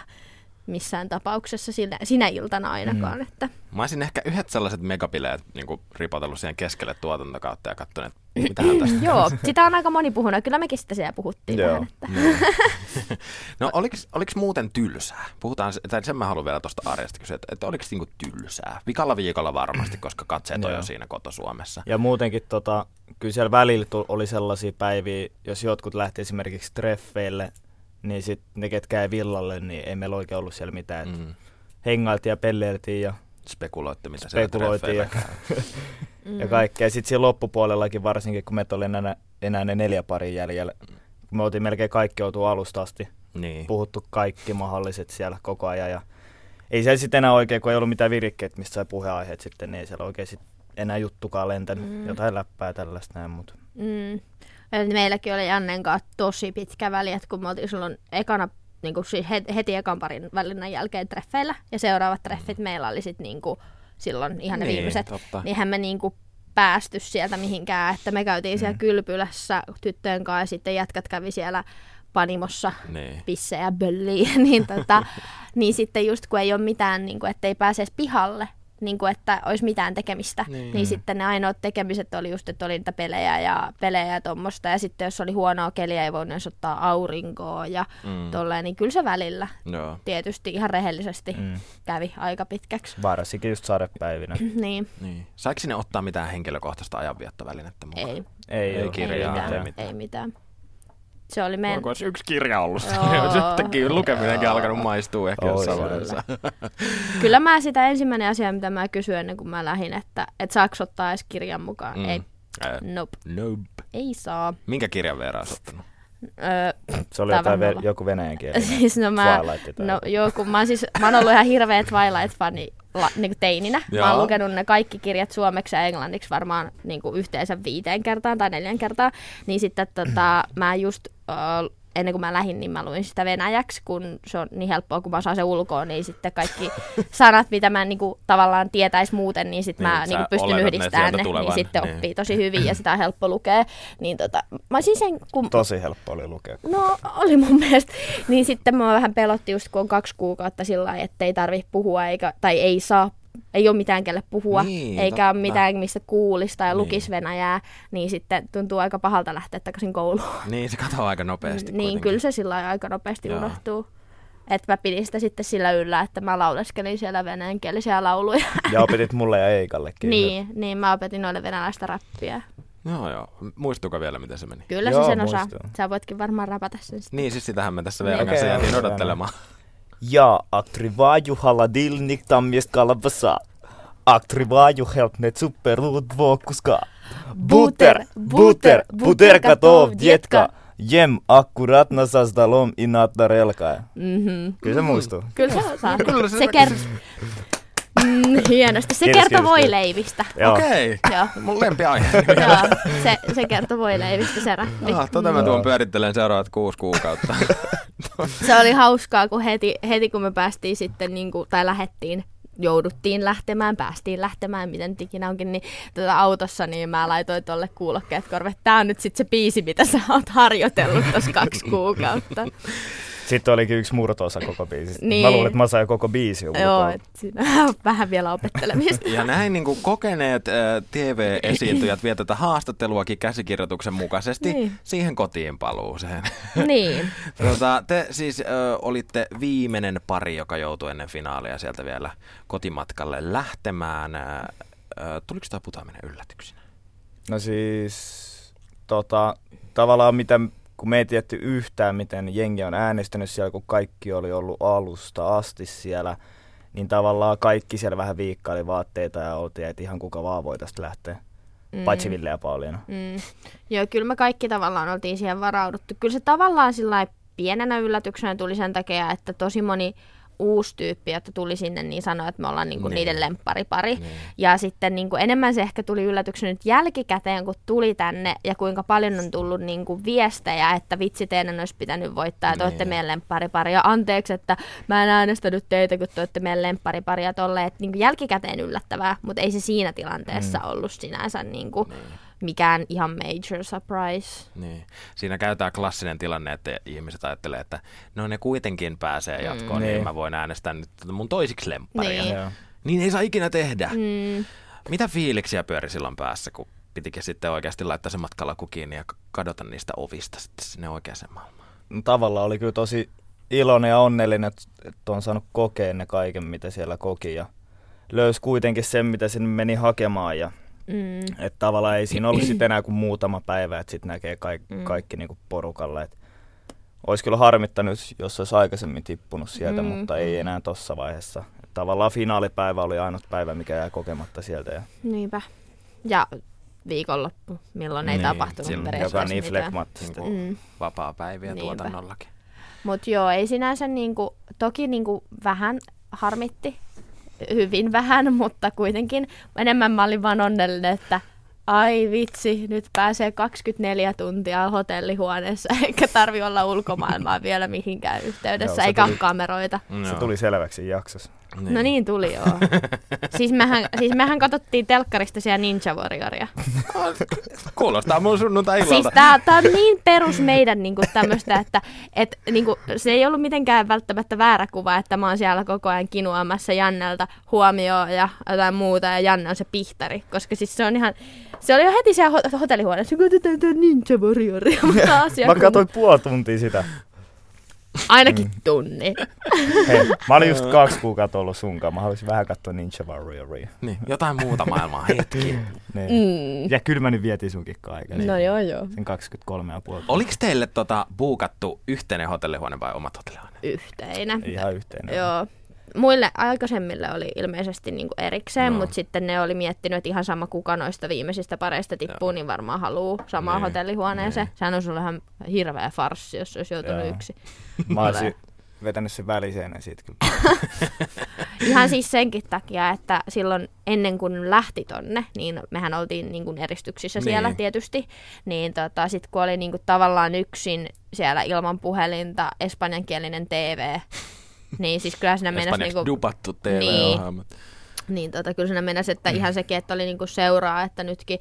Speaker 3: missään tapauksessa sinä, sinä iltana ainakaan. Mm. Että,
Speaker 2: Mä olisin ehkä yhdet sellaiset megabileet niin ripotellut siihen keskelle tuotantokautta ja katsonut, että [clears throat] mitähän tästä
Speaker 3: joo, sitä on aika moni puhunut. Kyllä mekin sitä siellä puhuttiin
Speaker 4: Joo.
Speaker 3: vähän. Että. [laughs]
Speaker 2: No oliko, oliko muuten tylsää? Puhutaan, tai sen mä haluan vielä tuosta arjesta kysyä, että, että oliko niinku tylsää? Vikalla viikolla varmasti, [clears throat] koska katseet on jo siinä koto-Suomessa.
Speaker 4: Ja muutenkin tota, kyllä siellä välillä oli sellaisia päiviä, jos jotkut lähti esimerkiksi treffeille, niin sitten ne, ketkä ei villalle, niin ei meillä oikein ollut siellä mitään. Mm.
Speaker 2: Mm.
Speaker 4: Hengailtiin ja pelleiltiin ja,
Speaker 2: Spekuloitte, mitä
Speaker 4: spekuloitiin ja, [laughs] ja kaikkea. Ja sitten siinä loppupuolellakin varsinkin, kun meitä oli enää, enää ne neljä parin jäljellä, kun me oltiin melkein kaikki oltu alusta asti,
Speaker 2: Niin.
Speaker 4: puhuttu kaikki mahdolliset siellä koko ajan. Ja ei siellä sitten enää oikein, kun ei ollut mitään virikkeet, mistä sai puheaiheet sitten, niin ei siellä oikein sit enää juttukaan lentänyt. Mm. Jotain läppää tällaista näin, mutta
Speaker 3: Mm. Meilläkin oli Jannen kanssa tosi pitkä väli, että kun me oltiin silloin ekana, niin kuin siis heti, heti ekan parin välinnän jälkeen treffeillä, ja seuraavat treffit meillä oli sitten niin kuin silloin ihan ne
Speaker 2: Niin,
Speaker 3: viimeiset,
Speaker 2: totta.
Speaker 3: niin eihän me niin kuin päästy sieltä mihinkään, että me käytiin siellä kylpylässä tyttöjen kanssa ja sitten jätkät kävi siellä panimossa
Speaker 2: Niin.
Speaker 3: pissejä bölliä, [laughs] niin, tota, [laughs] niin sitten just kun ei ole mitään, niin kuin, että ei pääse edes pihalle, niin kuin, että olisi mitään tekemistä,
Speaker 2: Niin.
Speaker 3: niin. niin sitten ne ainoat tekemiset oli just, että oli niitä pelejä ja pelejä ja tuommoista, ja sitten jos oli huonoa keliä, ei voinut edes ottaa aurinkoa ja
Speaker 2: Mm.
Speaker 3: mm. tolleen, niin kyllä se välillä
Speaker 2: Joo.
Speaker 3: tietysti ihan rehellisesti
Speaker 4: Mm.
Speaker 3: mm. kävi aika pitkäksi.
Speaker 4: varsinkin just sadepäivinä. [clears throat]
Speaker 3: niin,
Speaker 2: Niin. Saiko sinne ottaa mitään henkilökohtaista ajanviettovälinettä mukaan?
Speaker 3: ei,
Speaker 4: Ei,
Speaker 2: Ei
Speaker 4: oo.
Speaker 2: kirjaa,
Speaker 3: ei,
Speaker 2: ei
Speaker 3: mitään,
Speaker 2: mitään.
Speaker 3: ei mitään. Se oli meidän...
Speaker 2: Voiko olisi yksi kirja ollut?
Speaker 3: Joo. [laughs]
Speaker 2: Sittenkin lukeminenkin alkanut maistua ehkä
Speaker 4: Oi,
Speaker 2: jossain
Speaker 4: kyllä.
Speaker 2: vaiheessa. [laughs]
Speaker 3: Kyllä mä sitä ensimmäinen asia, mitä mä kysyin ennen kuin mä lähdin, että et saako ottaa edes kirjan mukaan.
Speaker 2: Mm.
Speaker 3: Ei,
Speaker 2: Ää,
Speaker 3: nope,
Speaker 2: Nope.
Speaker 3: ei saa.
Speaker 2: Minkä kirjan Veera ottanut?
Speaker 3: Öö,
Speaker 4: Se oli jotain ve- joku venäjän kieli. [laughs]
Speaker 3: siis no mä, no
Speaker 4: joku.
Speaker 3: joo, kun mä oon siis, mä oon ollut ihan hirveä Twilight-fani la, niin kuin teininä. Mä
Speaker 2: Joo.
Speaker 3: oon lukenut ne kaikki kirjat suomeksi ja englanniksi varmaan niin kuin yhteensä viiteen kertaan tai neljän kertaan. Niin sitten tota, mä just äh, ennen kuin mä lähdin, niin mä luin sitä venäjäksi, kun se on niin helppoa, kun mä osaan se ulkoa, niin sitten kaikki [laughs] sanat, mitä mä niinku tavallaan tietäis muuten, niin sitten
Speaker 2: Niin,
Speaker 3: mä niinku pystyn
Speaker 2: ne
Speaker 3: yhdistämään ne,
Speaker 2: tulevan,
Speaker 3: niin sitten
Speaker 2: niin.
Speaker 3: oppii tosi hyvin ja sitä on helppo lukea. Niin tota, mä sen, kun
Speaker 4: Tosi helppo oli lukea.
Speaker 3: No oli mun mielestä. Niin sitten mä vähän pelotti just kun on kaksi kuukautta sillä lailla, että ei tarvi puhua eikä, tai ei saa, ei ole mitään kelle puhua,
Speaker 2: Niin,
Speaker 3: eikä
Speaker 2: totta.
Speaker 3: ole mitään mistä kuulisi tai
Speaker 2: Niin.
Speaker 3: lukisi venäjää, niin sitten tuntuu aika pahalta lähteä takaisin kouluun.
Speaker 2: Niin, se katoaa aika nopeasti
Speaker 3: niin,
Speaker 2: kuitenkin.
Speaker 3: kyllä se sillä aika nopeasti
Speaker 2: Joo.
Speaker 3: unohtuu. Että mä pidin sitä sitten sillä yllä, että mä lauleskelin siellä venäjänkielisiä lauluja. [laughs]
Speaker 4: Ja opetit mulle ja Eikallekin.
Speaker 3: niin, niin mä opetin noille venäläistä rappia.
Speaker 2: Joo, joo. Muistuuko vielä, miten se meni?
Speaker 3: Kyllä
Speaker 4: Joo,
Speaker 3: se sen osaa.
Speaker 4: muistuu.
Speaker 3: Sä voitkin varmaan rapata sen sitten.
Speaker 2: Niin, siis sitähän me tässä
Speaker 3: Niin.
Speaker 2: vielä kanssa
Speaker 4: Okei,
Speaker 2: jäätiin
Speaker 4: okei,
Speaker 2: odottelemaan.
Speaker 4: Ja aktrivaju haladilnik tammiest kalabasa. Aktrivaju helpnet superluut vokuska. Buter, buter, buter katov, dietka. Jem akkuratna sazdalom i natarelka.
Speaker 3: Mm-hmm.
Speaker 4: Kyllä se muistuu.
Speaker 3: Kyllä se osaa.
Speaker 2: Kyllä se-
Speaker 3: se ker- mm, hienosti. Se
Speaker 4: Kiitos,
Speaker 3: kertoo
Speaker 4: kiitos,
Speaker 3: voileivistä.
Speaker 4: Joo.
Speaker 2: Okei.
Speaker 3: Joo.
Speaker 2: Mun lempiaihe.
Speaker 3: Joo, se, se kertoo voileivistä se rappi.
Speaker 2: Ah, tota mä tuon pyörittelen seuraavat kuusi kuukautta. [laughs]
Speaker 3: Se oli hauskaa, kun heti, heti kun me päästiin sitten, niin kuin, tai lähettiin, jouduttiin lähtemään, päästiin lähtemään, miten ikinä onkin, niin tota autossa niin mä laitoin tuolle kuulokkeet korve. Tää on nyt sitten se biisi, mitä sä oot harjoitellut tuossa kaksi kuukautta. [laughs]
Speaker 4: Sitten olikin yksi murtoosa koko biisistä.
Speaker 3: Niin.
Speaker 4: Mä luulen, että mä sain koko biisi
Speaker 3: Joo,
Speaker 4: ulkoa.
Speaker 3: et siinä on [laughs] vähän vielä opettelemista.
Speaker 2: Ja näin niin kuin kokeneet äh, TV-esiintyjät vie tätä haastatteluakin käsikirjoituksen mukaisesti
Speaker 3: Niin.
Speaker 2: siihen kotiin paluuseen.
Speaker 3: niin. [laughs]
Speaker 2: tota, te siis äh, olitte viimeinen pari, joka joutui ennen finaalia sieltä vielä kotimatkalle lähtemään. Äh, äh, tuliko tämä putoaminen yllätyksenä?
Speaker 4: No siis, tota, tavallaan mitä, kun me ei tietty yhtään, miten jengi on äänestänyt siellä, kun kaikki oli ollut alusta asti siellä, niin tavallaan kaikki siellä vähän viikkaili vaatteita ja oltiin, että ihan kuka vaan voi tästä lähteä. Mm. Paitsi Ville ja Pauliina.
Speaker 3: Mm. Joo, kyllä me kaikki tavallaan oltiin siihen varauduttu. Kyllä se tavallaan sillä pienenä yllätyksenä tuli sen takia, että tosi moni uusi tyyppi, jotta tuli sinne, niin sanoi, että me ollaan niinku
Speaker 2: Niin.
Speaker 3: niiden lempparipari.
Speaker 2: Niin.
Speaker 3: Ja sitten niinku enemmän se ehkä tuli yllätyksenä nyt jälkikäteen, kun tuli tänne, ja kuinka paljon on tullut niinku viestejä, että vitsi, teidän olisi pitänyt voittaa, ja te olette
Speaker 2: Niin.
Speaker 3: meidän lempparipari. Ja anteeksi, että mä en äänestänyt teitä, kun te olette meidän lempparipari. Ja tolleen, että niinku jälkikäteen yllättävää, mutta ei se siinä tilanteessa mm. ollut sinänsä niinku mikään ihan major surprise.
Speaker 2: Niin. Siinä käy tämä klassinen tilanne, että ihmiset ajattelee, että no ne kuitenkin pääsee jatkoon, mm. niin
Speaker 4: Niin.
Speaker 2: mä voin äänestää nyt mun toisiksi lempparia.
Speaker 3: Niin.
Speaker 2: Niin.
Speaker 4: Joo.
Speaker 2: niin ei saa ikinä tehdä.
Speaker 3: Mm.
Speaker 2: Mitä fiiliksiä pyöri silloin päässä, kun pitikin sitten oikeasti laittaa se matkalaku kiinni ja kadota niistä ovista sitten sinne oikeaan maailmaan?
Speaker 4: No, tavallaan oli kyllä tosi iloinen ja onnellinen, että- että on saanut kokea ne kaiken, mitä siellä koki. Ja löysi kuitenkin sen, mitä sinne meni hakemaan. Ja
Speaker 3: Mm.
Speaker 4: että tavallaan ei siinä ollut sitten enää kuin muutama päivä, että sitten näkee kaik-
Speaker 3: Mm.
Speaker 4: kaikki niinku porukalla. Et olisi kyllä harmittanut, jos olisi aikaisemmin tippunut sieltä,
Speaker 3: Mm.
Speaker 4: mutta ei enää tuossa vaiheessa. Et tavallaan finaalipäivä oli ainut päivä, mikä jää kokematta sieltä. Ja
Speaker 3: Niinpä. Ja viikonloppu, milloin ei
Speaker 2: Niin,
Speaker 3: tapahtunut
Speaker 2: silloin,
Speaker 3: periaatteessa
Speaker 4: joka on niin flekmaattista.
Speaker 2: Niin
Speaker 3: Mm.
Speaker 2: Vapaa-päiviä
Speaker 3: Niinpä.
Speaker 2: tuotannollakin.
Speaker 3: Mutta joo, ei sinänsä niinku, toki niinku vähän harmitti, hyvin vähän, [laughs] mutta kuitenkin enemmän mä olin vaan onnellinen, että ai vitsi, nyt pääsee 24 tuntia hotellihuoneessa, [laughs] eikä tarvi olla ulkomaailmaa vielä mihinkään yhteydessä,
Speaker 4: Joo,
Speaker 3: eikä
Speaker 4: tuli-
Speaker 3: ole kameroita.
Speaker 4: Se tuli selväksi jaksossa.
Speaker 3: No niin tuli joo. [laughs] siis, mehän, siis mehän katsottiin telkkarista siellä Ninja Warrioria.
Speaker 2: Kuulostaa mun sunnuntai
Speaker 3: Siis tää, tää on niin perus meidän niinku tämmöstä, että et, niinku, se ei ollut mitenkään välttämättä väärä kuva, että mä oon siellä koko ajan kinuamassa Jannelta huomioon ja jotain muuta ja Janne on se pihtari, koska siis se on ihan, se oli jo heti siellä ho- hotellihuoneessa, kun katsotaan tää Ninja Warrioria. [laughs] Mä,
Speaker 4: katsoin puoli tuntia sitä.
Speaker 3: Ainakin tunni.
Speaker 4: Hei, mä olin just kaksi kuukautta ollut sunkaan. Mä haluaisin vähän katsoa Ninja Warrioria.
Speaker 2: Niin, jotain muuta maailmaa, hetki. [laughs]
Speaker 4: Niin.
Speaker 3: Mm.
Speaker 4: Ja kyllä mä nyt vietin sunkin kaiken.
Speaker 3: No joo joo.
Speaker 4: Sen 23 ja puoli.
Speaker 2: Oliko teille tota, buukattu yhteinen hotellihuone vai omat hotellihuone?
Speaker 3: Yhteinen.
Speaker 4: Ihan yhteinen.
Speaker 3: Joo. Muille aikaisemmille oli ilmeisesti niinku erikseen,
Speaker 2: No.
Speaker 3: mutta sitten ne oli miettinyt, että ihan sama kuka noista viimeisistä pareista tippuu, niin varmaan haluaa samaan
Speaker 2: Niin,
Speaker 3: hotellihuoneeseen.
Speaker 2: niin.
Speaker 3: Sehän on sulle ihan hirveä farssi, jos olisi joutunut
Speaker 4: Joo.
Speaker 3: yksi. [laughs]
Speaker 4: Mä olisin vetänyt sen väliseen siitä kyllä. [laughs]
Speaker 3: Ihan siis senkin takia, että silloin ennen kuin lähti tonne, niin mehän oltiin niin kuin eristyksissä
Speaker 2: Niin.
Speaker 3: siellä tietysti, niin tota, sitten kun oli niin kuin tavallaan yksin siellä ilman puhelinta, espanjankielinen TV, niin siis kyllä siinä mennessä niin kuin,
Speaker 2: dupattu TV-ohjelmat.
Speaker 3: niin tota, kyllä siinä mennessä, että ihan sekin, että oli niinku seuraa, että nytkin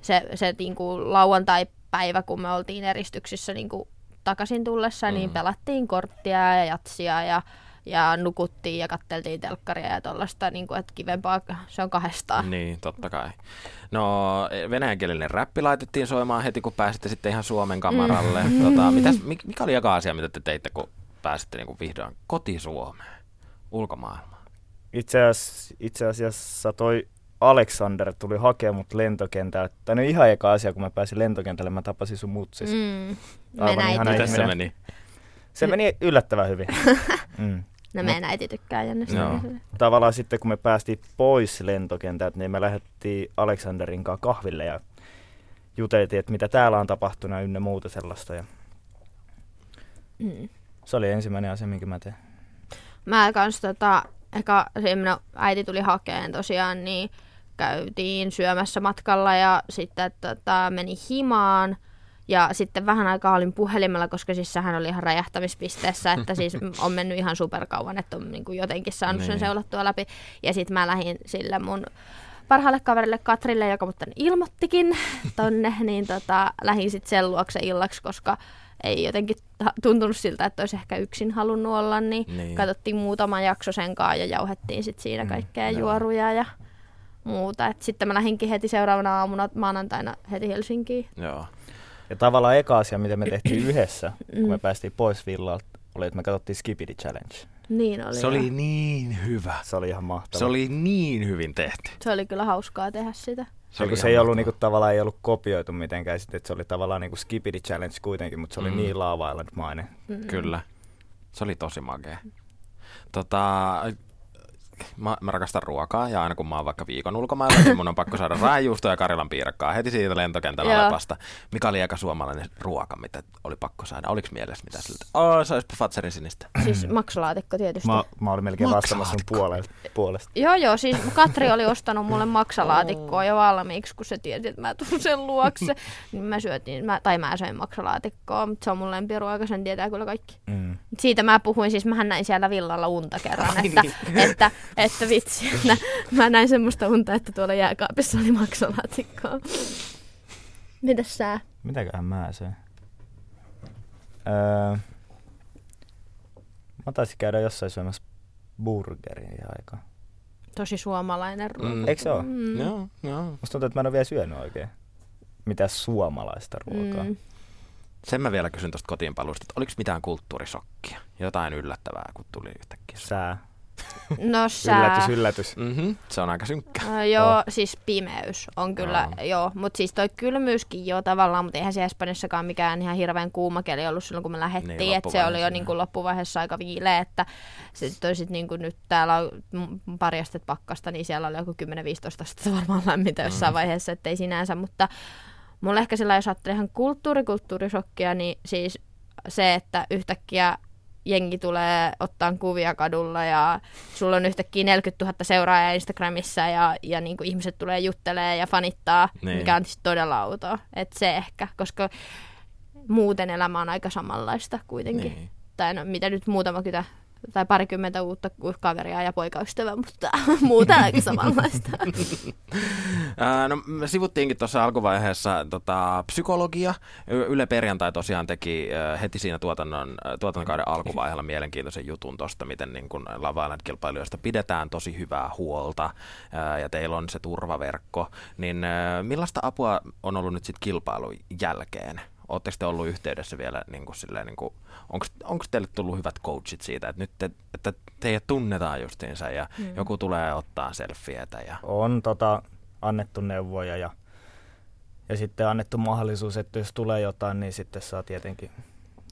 Speaker 3: se, se niinku lauantai-päivä, kun me oltiin eristyksissä niinku takaisin tullessa, mm. niin pelattiin korttia ja jatsia ja, ja nukuttiin ja katteltiin telkkaria ja tuollaista, niinku, että kivempaa se on kahdestaan.
Speaker 2: Niin, totta kai. No, venäjänkielinen räppi laitettiin soimaan heti, kun pääsitte sitten ihan Suomen kamaralle. Mm. Tota, mitäs, mik- mikä oli eka asia, mitä te teitte, kun pääsitte niin kuin vihdoin koti-Suomeen, ulkomaailmaan?
Speaker 4: Itse asiassa, itse asiassa toi Alexander tuli hakemaan mut lentokentältä. Tai no ihan eka asia, kun mä pääsin lentokentälle, mä tapasin sun mutsis. Mm.
Speaker 3: Mm.
Speaker 4: Aivan ihana
Speaker 2: Miten se meni?
Speaker 4: Se meni yllättävän hyvin. [laughs] mm.
Speaker 3: no meidän äiti tykkää jännestä.
Speaker 2: Joo.
Speaker 4: Tavallaan sitten, kun me päästiin pois lentokentältä, niin me lähdettiin Alexanderin kanssa kahville ja juteltiin, että mitä täällä on tapahtunut ja ynnä muuta sellaista. Ja
Speaker 3: Mm.
Speaker 4: Se oli ensimmäinen asia, minkä mä tein.
Speaker 3: Mä kans tota, eka no, äiti tuli hakeen tosiaan, niin käytiin syömässä matkalla ja sitten tota, meni himaan. Ja sitten vähän aikaa olin puhelimella, koska siis sehän oli ihan räjähtämispisteessä, että siis [laughs] on mennyt ihan superkauan, että on niin kuin jotenkin saanut sen
Speaker 2: Niin.
Speaker 3: seulattua läpi. Ja sitten mä lähdin sille mun parhaalle kaverille Katrille, joka mut ilmoittikin [laughs] tonne, niin tota, lähdin sitten sen luokse illaksi, koska ei jotenkin tuntunut siltä, että olisi ehkä yksin halunnut olla, niin,
Speaker 2: Niin.
Speaker 3: katsottiin muutama jakso sen kanssa ja jauhettiin sitten siinä
Speaker 4: Mm,
Speaker 3: kaikkea
Speaker 2: joo.
Speaker 3: juoruja ja muuta. Et sitten mä lähdinkin heti seuraavana aamuna maanantaina heti Helsinkiin.
Speaker 2: Joo.
Speaker 4: Ja tavallaan eka asia, mitä me tehtiin [coughs] yhdessä, kun me päästiin pois villalta, oli, että me katsottiin Skipidi Challenge.
Speaker 3: Niin oli.
Speaker 2: Se
Speaker 3: joo.
Speaker 2: oli niin hyvä.
Speaker 4: Se oli ihan mahtavaa.
Speaker 2: Se oli niin hyvin tehty.
Speaker 3: se oli kyllä hauskaa tehdä sitä.
Speaker 4: Se,
Speaker 2: oli
Speaker 4: se ei ollut niinku, tavallaan ei ollut kopioitu mitenkään, sitten, että se oli tavallaan niinku Skipidi Challenge kuitenkin, mutta se oli
Speaker 2: Mm.
Speaker 4: niin Lava Island-mainen.
Speaker 3: Mm.
Speaker 2: Kyllä. Se oli tosi makea. Tota, mä, mä rakastan ruokaa ja aina kun mä oon vaikka viikon ulkomailla, niin mun on pakko saada raajuustoa ja Karilan piirakkaa heti siitä lentokentällä
Speaker 3: Joo.
Speaker 2: lepasta. Mikä oli eka suomalainen ruoka, mitä oli pakko saada? Oliko mielessä mitä siltä? Oh, se olisi Fatserin sinistä.
Speaker 3: Siis maksalaatikko tietysti.
Speaker 4: Mä, mä olin melkein vastaamassa sun puolesta. puolesta.
Speaker 3: Joo, joo, siis Katri oli ostanut mulle maksalaatikkoa jo valmiiksi, kun se tiesi, että mä tulen sen luokse. niin mä syötin, mä, tai mä söin maksalaatikkoa, mutta se on mun lempiruoka, sen tietää kyllä kaikki.
Speaker 4: Mm.
Speaker 3: Siitä mä puhuin, siis mähän näin siellä villalla unta kerran, että, että, että vitsi, että mä näin semmoista unta, että tuolla jääkaapissa oli maksalaatikkoa. Mitäs sä?
Speaker 4: Mitäköhän mä söin? Öö, mä taisin käydä jossain syömässä burgerin aikaa.
Speaker 3: Tosi suomalainen ruoka.
Speaker 2: Mm.
Speaker 4: Eikö se ole?
Speaker 3: Mm.
Speaker 2: Joo, joo.
Speaker 4: Musta tuntuu, että mä en ole vielä syönyt oikein. Mitä suomalaista ruokaa.
Speaker 3: Mm.
Speaker 2: Sen mä vielä kysyn tuosta kotiinpaluusta, että oliko mitään kulttuurisokkia? Jotain yllättävää, kun tuli yhtäkkiä.
Speaker 4: Sää.
Speaker 3: No [laughs] sä...
Speaker 4: Yllätys, yllätys.
Speaker 2: Mm-hmm. Se on aika synkkä.
Speaker 3: Äh, joo,
Speaker 4: Oh.
Speaker 3: siis pimeys on kyllä,
Speaker 2: Joo.
Speaker 3: joo. Mutta siis toi kylmyyskin jo tavallaan, mutta eihän se Espanjassakaan mikään ihan hirveän kuuma keli ollut silloin, kun me lähdettiin.
Speaker 2: Niin,
Speaker 3: että se oli jo
Speaker 2: loppuvaiheessa,
Speaker 3: niinku loppuvaiheessa aika viileä, että sitten sit niinku nyt täällä on pari astetta pakkasta, niin siellä oli joku 10-15 astetta varmaan lämmintä jossain
Speaker 2: Mm.
Speaker 3: vaiheessa, ettei sinänsä, mutta mulla ehkä sillä, jos ajattelee ihan kulttuurikulttuurisokkia, niin siis se, että yhtäkkiä jengi tulee ottaa kuvia kadulla ja sulla on yhtäkkiä 40 000 seuraajaa Instagramissa ja, ja niin kuin ihmiset tulee juttelee ja fanittaa,
Speaker 2: Niin.
Speaker 3: niin. mikä on siis todella outoa. Et se ehkä, koska muuten elämä on aika samanlaista kuitenkin.
Speaker 2: Niin.
Speaker 3: Tai no, mitä nyt muutama kytä tai parikymmentä uutta kaveria ja poikaystävää, mutta [laughs] muuten aika samanlaista. [laughs]
Speaker 2: No, sivuttiinkin tuossa alkuvaiheessa tota, psykologia. Yle Perjantai tosiaan teki heti siinä tuotannon, tuotantokauden alkuvaiheella mielenkiintoisen jutun tuosta, miten niin kun Lava Island-kilpailijoista pidetään tosi hyvää huolta ja teillä on se turvaverkko. Niin millaista apua on ollut nyt sitten kilpailun jälkeen? Oletteko te ollut yhteydessä vielä, niin kuin silleen, niin kuin, onko teille tullut hyvät coachit siitä, että nyt te, että teidät tunnetaan justiinsa ja
Speaker 3: Mm.
Speaker 2: joku tulee ottaa selfietä ja
Speaker 4: On tota, annettu neuvoja ja, ja sitten annettu mahdollisuus, että jos tulee jotain, niin sitten saa tietenkin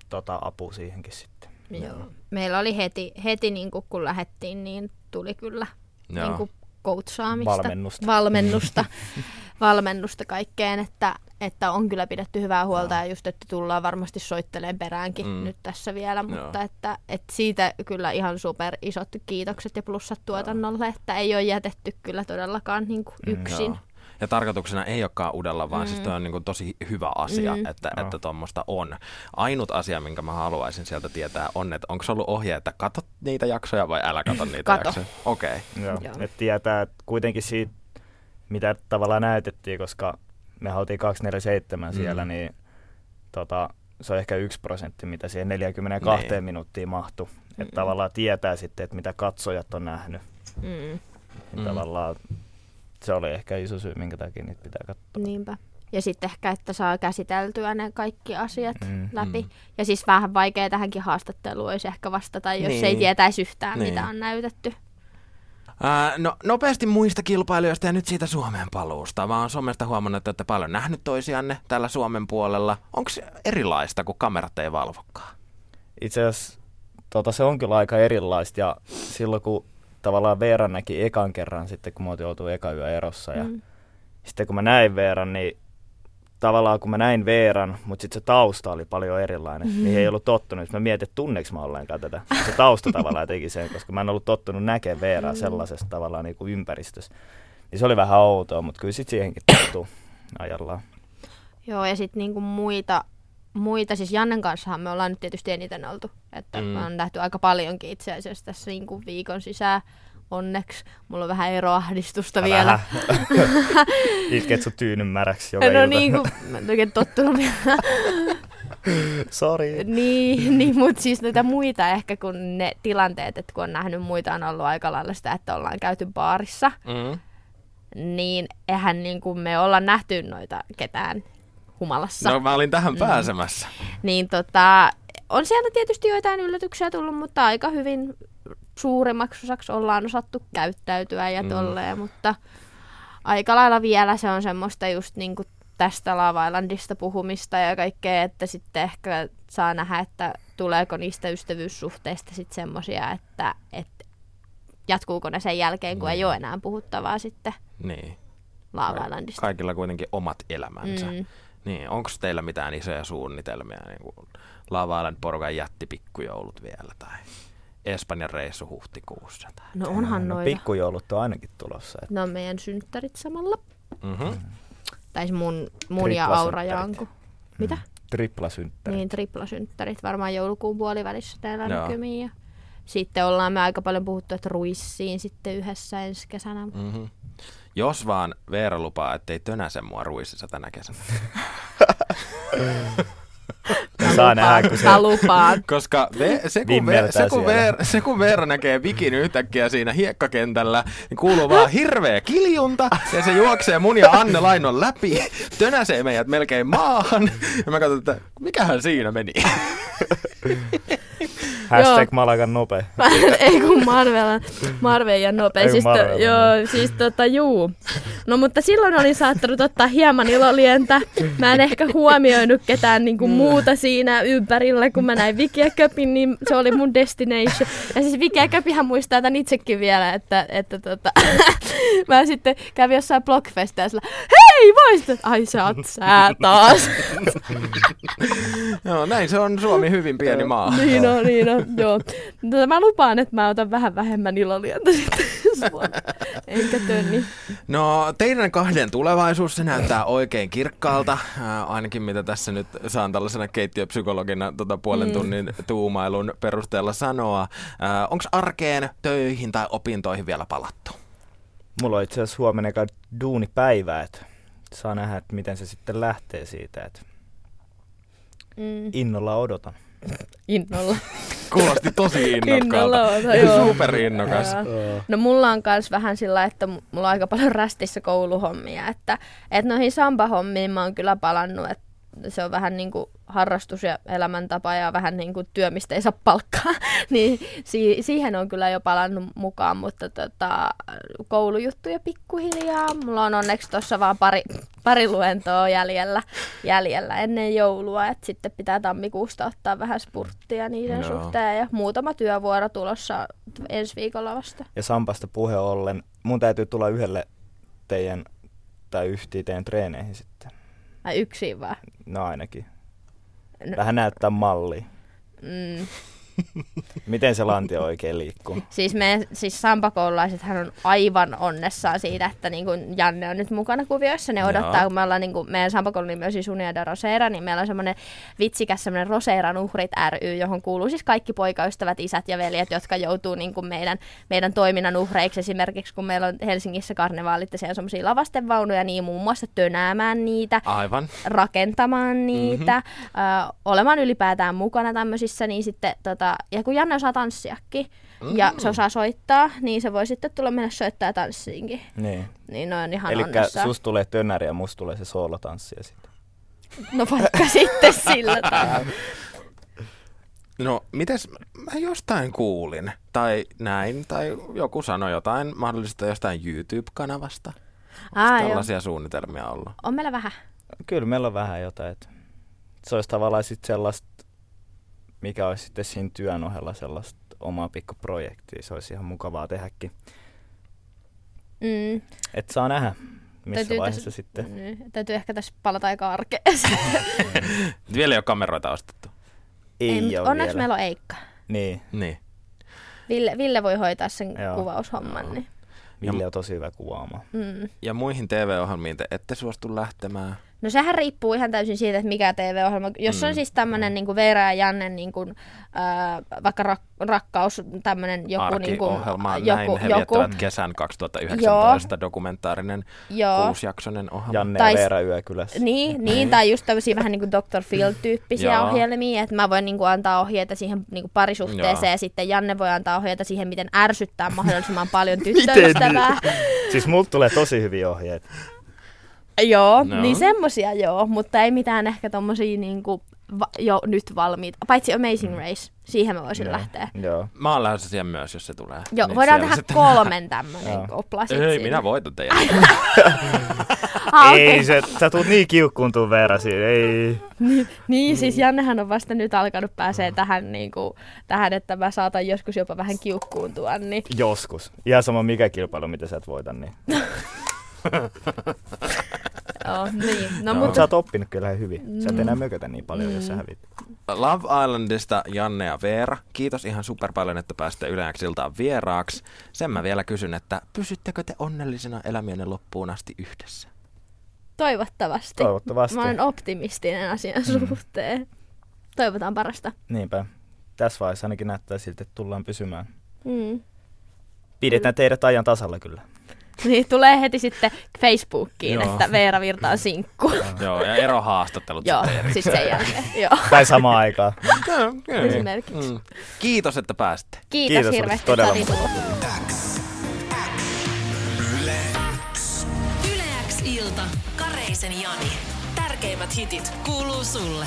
Speaker 4: tota, apua siihenkin sitten.
Speaker 3: Joo. Meillä oli heti, heti niin kuin, kun lähdettiin, niin tuli kyllä
Speaker 2: Joo.
Speaker 3: niin kuin coachaamista,
Speaker 4: Valmennusta.
Speaker 3: valmennusta, [laughs] valmennusta kaikkeen, että, että on kyllä pidetty hyvää huolta ja just, että tullaan varmasti soitteleen peräänkin
Speaker 2: Mm.
Speaker 3: nyt tässä vielä,
Speaker 2: Joo.
Speaker 3: mutta että, että siitä kyllä ihan super isot kiitokset ja plussat tuotannolle, että ei ole jätetty kyllä todellakaan niin kuin
Speaker 4: Mm,
Speaker 3: yksin.
Speaker 2: Joo. Ja tarkoituksena ei olekaan udella, vaan mm. siis
Speaker 3: Mm.
Speaker 2: toi on niin kuin tosi hyvä asia,
Speaker 3: Mm.
Speaker 2: että,
Speaker 4: Joo.
Speaker 2: että tuommoista on. Ainut asia, minkä mä haluaisin sieltä tietää, on, että onko se ollut ohje, että kato niitä jaksoja vai älä kato niitä
Speaker 3: Kato.
Speaker 2: jaksoja? Okei. Okay.
Speaker 4: Joo.
Speaker 3: Joo.
Speaker 4: Et tietää että kuitenkin siitä, mitä tavallaan näytettiin, koska me oltiin 247
Speaker 2: Mm.
Speaker 4: siellä, niin tota, se on ehkä yksi prosentti, mitä siihen 42
Speaker 2: Niin.
Speaker 4: minuuttiin mahtui. Että
Speaker 3: Mm.
Speaker 4: tavallaan tietää sitten, että mitä katsojat on nähnyt.
Speaker 3: Mm.
Speaker 4: Niin
Speaker 2: Mm.
Speaker 4: Tavallaan se oli ehkä iso syy, minkä takia niitä pitää katsoa.
Speaker 3: Niinpä. Ja sitten ehkä, että saa käsiteltyä ne kaikki asiat
Speaker 4: Mm,
Speaker 3: läpi.
Speaker 2: mm.
Speaker 3: Ja siis vähän vaikea tähänkin haastatteluun olisi ehkä vastata, jos
Speaker 2: Niin.
Speaker 3: ei tietäisi yhtään,
Speaker 2: Niin.
Speaker 3: mitä on näytetty.
Speaker 2: Ää, no, nopeasti muista kilpailijoista ja nyt siitä Suomeen paluusta. Mä oon somesta huomannut, että olette paljon nähnyt toisianne tällä Suomen puolella. Onko se erilaista, kun kamerat ei valvokaan?
Speaker 4: Itse asiassa tota, se on kyllä aika erilaista ja silloin kun tavallaan Veeran näki ekan kerran sitten, kun me oltiin oltu eka yö erossa ja
Speaker 3: Mm.
Speaker 4: sitten kun mä näin Veeran, niin tavallaan kun mä näin Veeran, mutta sitten se tausta oli paljon erilainen, mm-hmm. niin ei ollut tottunut. Mä mietin, että tunneeko mä ollenkaan tätä. Se tausta tavallaan teki sen, koska mä en ollut tottunut näkemään Veeraa
Speaker 3: Mm.
Speaker 4: sellaisessa tavallaan niin kuin ympäristössä. Niin se oli vähän outoa, mutta kyllä sitten siihenkin tottuu ajallaan.
Speaker 3: Joo, ja sitten niinku muita, muita, siis Jannen kanssahan me ollaan nyt tietysti eniten oltu. Että
Speaker 2: Mm.
Speaker 3: me on nähty aika paljonkin itse asiassa tässä niinku viikon sisään. Onneksi. Mulla on vähän eroahdistusta vielä.
Speaker 4: Vähän. [laughs] Itket sun tyynyn märäksi joka
Speaker 3: no
Speaker 4: ilta.
Speaker 3: niin, kun [laughs] mä en oikein tottunut vielä.
Speaker 4: Sorry.
Speaker 3: niin, niin mutta siis noita muita ehkä kun ne tilanteet, että kun on nähnyt muita, on ollut aika lailla sitä, että ollaan käyty baarissa,
Speaker 2: Mm.
Speaker 3: niin eihän niin kuin me olla nähty noita ketään humalassa.
Speaker 2: No mä olin tähän pääsemässä.
Speaker 3: Niin tota, on sieltä tietysti joitain yllätyksiä tullut, mutta aika hyvin suurimmaksi osaksi ollaan osattu käyttäytyä ja
Speaker 2: Mm.
Speaker 3: tolleen, mutta aika lailla vielä se on semmoista just niinku tästä Lava Islandista puhumista ja kaikkea, että sitten ehkä saa nähdä, että tuleeko niistä ystävyyssuhteista sitten semmoisia, että, että jatkuuko ne sen jälkeen, kun ei ole enää puhuttavaa sitten
Speaker 2: Niin.
Speaker 3: Lava Islandista.
Speaker 2: Kaikilla kuitenkin omat elämänsä.
Speaker 3: Mm.
Speaker 2: Niin, onko teillä mitään isoja suunnitelmia, niin kuin Lava Island porukan jättipikkujoulut vielä, tai Espanjan reissu huhtikuussa? Tai...
Speaker 3: No onhan
Speaker 4: no,
Speaker 3: noita.
Speaker 4: pikkujoulut on ainakin tulossa. Et
Speaker 3: Ne on meidän synttärit samalla.
Speaker 2: Mm-hmm.
Speaker 3: Tai siis mun, mun ja Aura
Speaker 4: Triplasynttärit.
Speaker 3: Janku. Mitä?
Speaker 4: triplasynttäri.
Speaker 3: Niin, triplasynttärit varmaan joulukuun puolivälissä teillä
Speaker 2: Joo.
Speaker 3: näkymiin. Ja sitten ollaan me aika paljon puhuttu, että ruissiin sitten yhdessä ensi kesänä.
Speaker 2: Mm-hmm. Jos vaan Veera lupaa, ettei tönäse mua ruississa tänä kesänä.
Speaker 4: Saa nähdä, kun se.
Speaker 2: Koska ve, se, kun Veera, se, kun. Veera, se kun Veera näkee Vikin yhtäkkiä siinä hiekkakentällä, niin kuuluu vaan hirveä kiljunta ja se juoksee mun ja Anne Lainon läpi, tönäsee meidät melkein maahan ja mä katson, että mikähän siinä meni. [laughs]
Speaker 4: Hashtag
Speaker 3: Joo.
Speaker 4: Malagan nope. [laughs]
Speaker 3: Ei kun Marvel, Marvel ja nopea.
Speaker 4: Ei
Speaker 3: Siis, to,
Speaker 4: Marvel on
Speaker 3: joo, siis tota, juu. No mutta silloin olin saattanut ottaa hieman ilolientä. Mä en ehkä huomioinut ketään niinku muuta siinä ympärillä, kun mä näin Viki ja Köpin, niin se oli mun destination. Ja siis Viki ja Köpihän muistaa tämän itsekin vielä, että, että tota, [laughs] mä sitten kävin jossain blogfesta ja sillä, hei voisit, ai sä oot sä taas. [laughs]
Speaker 2: Joo, näin se on Suomi hyvin pieni maa.
Speaker 3: niin on, niin on, joo. Mutta mä lupaan, että mä otan vähän vähemmän ilolientä [laughs] sitten. Enkä tönni.
Speaker 2: No teidän kahden tulevaisuus, se näyttää oikein kirkkaalta, äh, ainakin mitä tässä nyt saan tällaisena keittiöpsykologina tota puolen
Speaker 3: Mm.
Speaker 2: tunnin tuumailun perusteella sanoa. Äh, Onko arkeen, töihin tai opintoihin vielä palattu?
Speaker 4: Mulla on itse asiassa huomenna duunipäivä, että saa nähdä, että miten se sitten lähtee siitä, että
Speaker 3: Mm.
Speaker 4: innolla odotan.
Speaker 3: Innolla. [laughs]
Speaker 2: Kuulosti tosi
Speaker 3: Innolla
Speaker 2: innokkaalta.
Speaker 3: joo.
Speaker 2: Superinnokas.
Speaker 3: No mulla on kans vähän sillä, että mu- mulla on aika paljon rästissä kouluhommia, että, että noihin samba-hommiin mä oon kyllä palannut, että se on vähän niin kuin harrastus ja elämäntapa ja vähän niin kuin työ, mistä ei saa palkkaa, [laughs] niin si- siihen on kyllä jo palannut mukaan, mutta tota, koulujuttuja pikkuhiljaa. Mulla on onneksi tuossa vaan pari, pari luentoa jäljellä, jäljellä ennen joulua, että sitten pitää tammikuusta ottaa vähän spurttia niiden
Speaker 2: Joo.
Speaker 3: suhteen ja muutama työvuoro tulossa ensi viikolla vasta.
Speaker 4: Ja Sampasta puhe ollen, mun täytyy tulla yhdelle teidän, tai yhtiin teidän treeneihin sitten.
Speaker 3: Ai yksin vaan.
Speaker 4: No ainakin.
Speaker 3: No.
Speaker 4: Vähän näyttää malli.
Speaker 3: Mm. [laughs]
Speaker 4: Miten se lantio oikein liikkuu?
Speaker 3: Siis me, siis sampakoululaisethan on aivan onnessaan siitä, että niin kuin Janne on nyt mukana kuvioissa. Ne odottaa,
Speaker 2: Joo.
Speaker 3: kun me ollaan, niin kuin, meidän sampakoulun nimi on siis Unia de Rosera, niin meillä on semmoinen vitsikäs semmoinen Roseran uhrit ry, johon kuuluu siis kaikki poikaystävät, isät ja veljet, jotka joutuu niin kuin meidän, meidän toiminnan uhreiksi. Esimerkiksi kun meillä on Helsingissä karnevaalit ja siellä on semmoisia lavastevaunuja, niin muun muassa tönäämään niitä,
Speaker 2: Aivan.
Speaker 3: rakentamaan niitä, mm-hmm. ö, olemaan ylipäätään mukana tämmöisissä, niin sitten tota, tota, ja kun Janne osaa tanssiakin ja
Speaker 2: Mm.
Speaker 3: se osaa soittaa, niin se voi sitten tulla mennä soittaa ja tanssiinkin.
Speaker 4: Niin.
Speaker 3: Niin ne on ihan
Speaker 4: Eli susta tulee tönäri ja musta tulee se soolotanssi ja sitten.
Speaker 3: No vaikka [laughs] sitten sillä tavalla.
Speaker 2: No, mites, mä jostain kuulin, tai näin, tai joku sanoi jotain mahdollista jostain YouTube-kanavasta.
Speaker 3: Aa,
Speaker 2: Onko tällaisia suunnitelmia ollut?
Speaker 3: On meillä vähän.
Speaker 4: Kyllä meillä on vähän jotain. Että se olisi tavallaan sitten sellaista, mikä olisi sitten siinä työn ohella sellaista omaa pikkuprojektia. Se olisi ihan mukavaa tehdäkin.
Speaker 3: Mm.
Speaker 4: Et saa nähdä, missä
Speaker 3: Täytyy
Speaker 4: vaiheessa
Speaker 3: tässä-
Speaker 4: sitten.
Speaker 3: Niin, täytyy ehkä tässä palata aika arkeen. [laughs]
Speaker 2: Vielä ei ole kameroita ostettu.
Speaker 4: Ei,
Speaker 3: mut
Speaker 4: ole
Speaker 3: onneksi
Speaker 4: vielä.
Speaker 3: meillä on Eikka.
Speaker 4: Niin,
Speaker 2: Niin.
Speaker 3: Ville, Ville voi hoitaa sen
Speaker 4: Joo.
Speaker 3: kuvaushomman. Niin.
Speaker 4: Ville on tosi hyvä kuvaamaan.
Speaker 3: Mm.
Speaker 2: Ja muihin TV-ohjelmiin te ette suostu lähtemään.
Speaker 3: No sehän riippuu ihan täysin siitä, että mikä TV-ohjelma. Jos mm. on siis tämmöinen niin Veera ja Janne, niin kuin, äh, vaikka rak- rakkaus, tämmöinen joku... Niin kuin,
Speaker 2: Arki-ohjelma, näin he viettävät kesän 2019 dokumentaarinen
Speaker 3: joo.
Speaker 2: kuusijaksoinen ohjelma.
Speaker 4: Janne
Speaker 3: Tai
Speaker 4: ja
Speaker 3: s-
Speaker 4: Veera Yökylässä.
Speaker 3: Niin, niin, tai just tämmöisiä vähän niin kuin Dr. Phil-tyyppisiä
Speaker 2: Joo.
Speaker 3: ohjelmia, että mä voin niin kuin antaa ohjeita siihen niin kuin parisuhteeseen
Speaker 2: Joo.
Speaker 3: ja sitten Janne voi antaa ohjeita siihen, miten ärsyttää mahdollisimman [laughs] paljon tyttöystävää.
Speaker 4: Siis multa tulee tosi hyviä ohjeita. [laughs]
Speaker 3: joo,
Speaker 2: No.
Speaker 3: niin semmosia joo, mutta ei mitään ehkä tommosia niin kuin va- jo nyt valmiita. Paitsi Amazing Race, siihen mä voisin
Speaker 4: Joo.
Speaker 3: lähteä.
Speaker 4: Joo.
Speaker 2: Mä oon lähdössä siihen myös, jos se tulee.
Speaker 3: Joo,
Speaker 2: Niin
Speaker 3: voidaan tehdä kolmen tämmönen kopla sit
Speaker 2: Ei,
Speaker 3: siinä.
Speaker 2: minä voitan teidän.
Speaker 3: Ah. [laughs]
Speaker 4: Ei, se, sä tuut niin kiukkuun tuun Veera siinä. Ei.
Speaker 3: Niin, siis Jannehan on vasta nyt alkanut pääsee tähän, niin kuin, tähän, että mä saatan joskus jopa vähän kiukkuuntua, niin
Speaker 4: Joskus. Ihan sama mikä kilpailu, mitä sä et voita, niin. [laughs]
Speaker 3: joo, [laughs] niin. No,
Speaker 2: Joo.
Speaker 4: Mutta sä oot oppinut kyllä ihan hyvin. Sä et enää mökötä niin paljon, jos sä hävit.
Speaker 2: Love Islandista Janne ja Veera. Kiitos ihan super paljon, että pääsitte Yleäksiltaan vieraaksi. Sen mä vielä kysyn, että pysyttekö te onnellisena elämienne loppuun asti yhdessä?
Speaker 3: toivottavasti.
Speaker 4: Toivottavasti.
Speaker 3: Mä olen optimistinen asian
Speaker 2: Mm.
Speaker 3: suhteen. Toivotaan parasta.
Speaker 4: Niinpä. Tässä vaiheessa ainakin näyttää siltä, että tullaan pysymään.
Speaker 3: Mm.
Speaker 4: Pidetään teidät ajan tasalla kyllä. [laughs]
Speaker 3: Niin tulee heti sitten Facebookiin,
Speaker 2: Joo.
Speaker 3: että Veera Virta on sinkku.
Speaker 2: Joo, ja [laughs] erohaastattelut
Speaker 3: Joo,
Speaker 2: sitten erikseen.
Speaker 3: sen jälkeen. Joo. [laughs]
Speaker 4: Tai samaan aikaan.
Speaker 3: Esimerkiksi.
Speaker 2: Mm. Kiitos, että pääsitte.
Speaker 3: Kiitos,
Speaker 4: Kiitos,
Speaker 3: hirveästi,
Speaker 4: todella
Speaker 3: sä olit tullut.
Speaker 1: Yle X ilta. Kareisen Jani. Tärkeimmät hitit kuuluu sulle.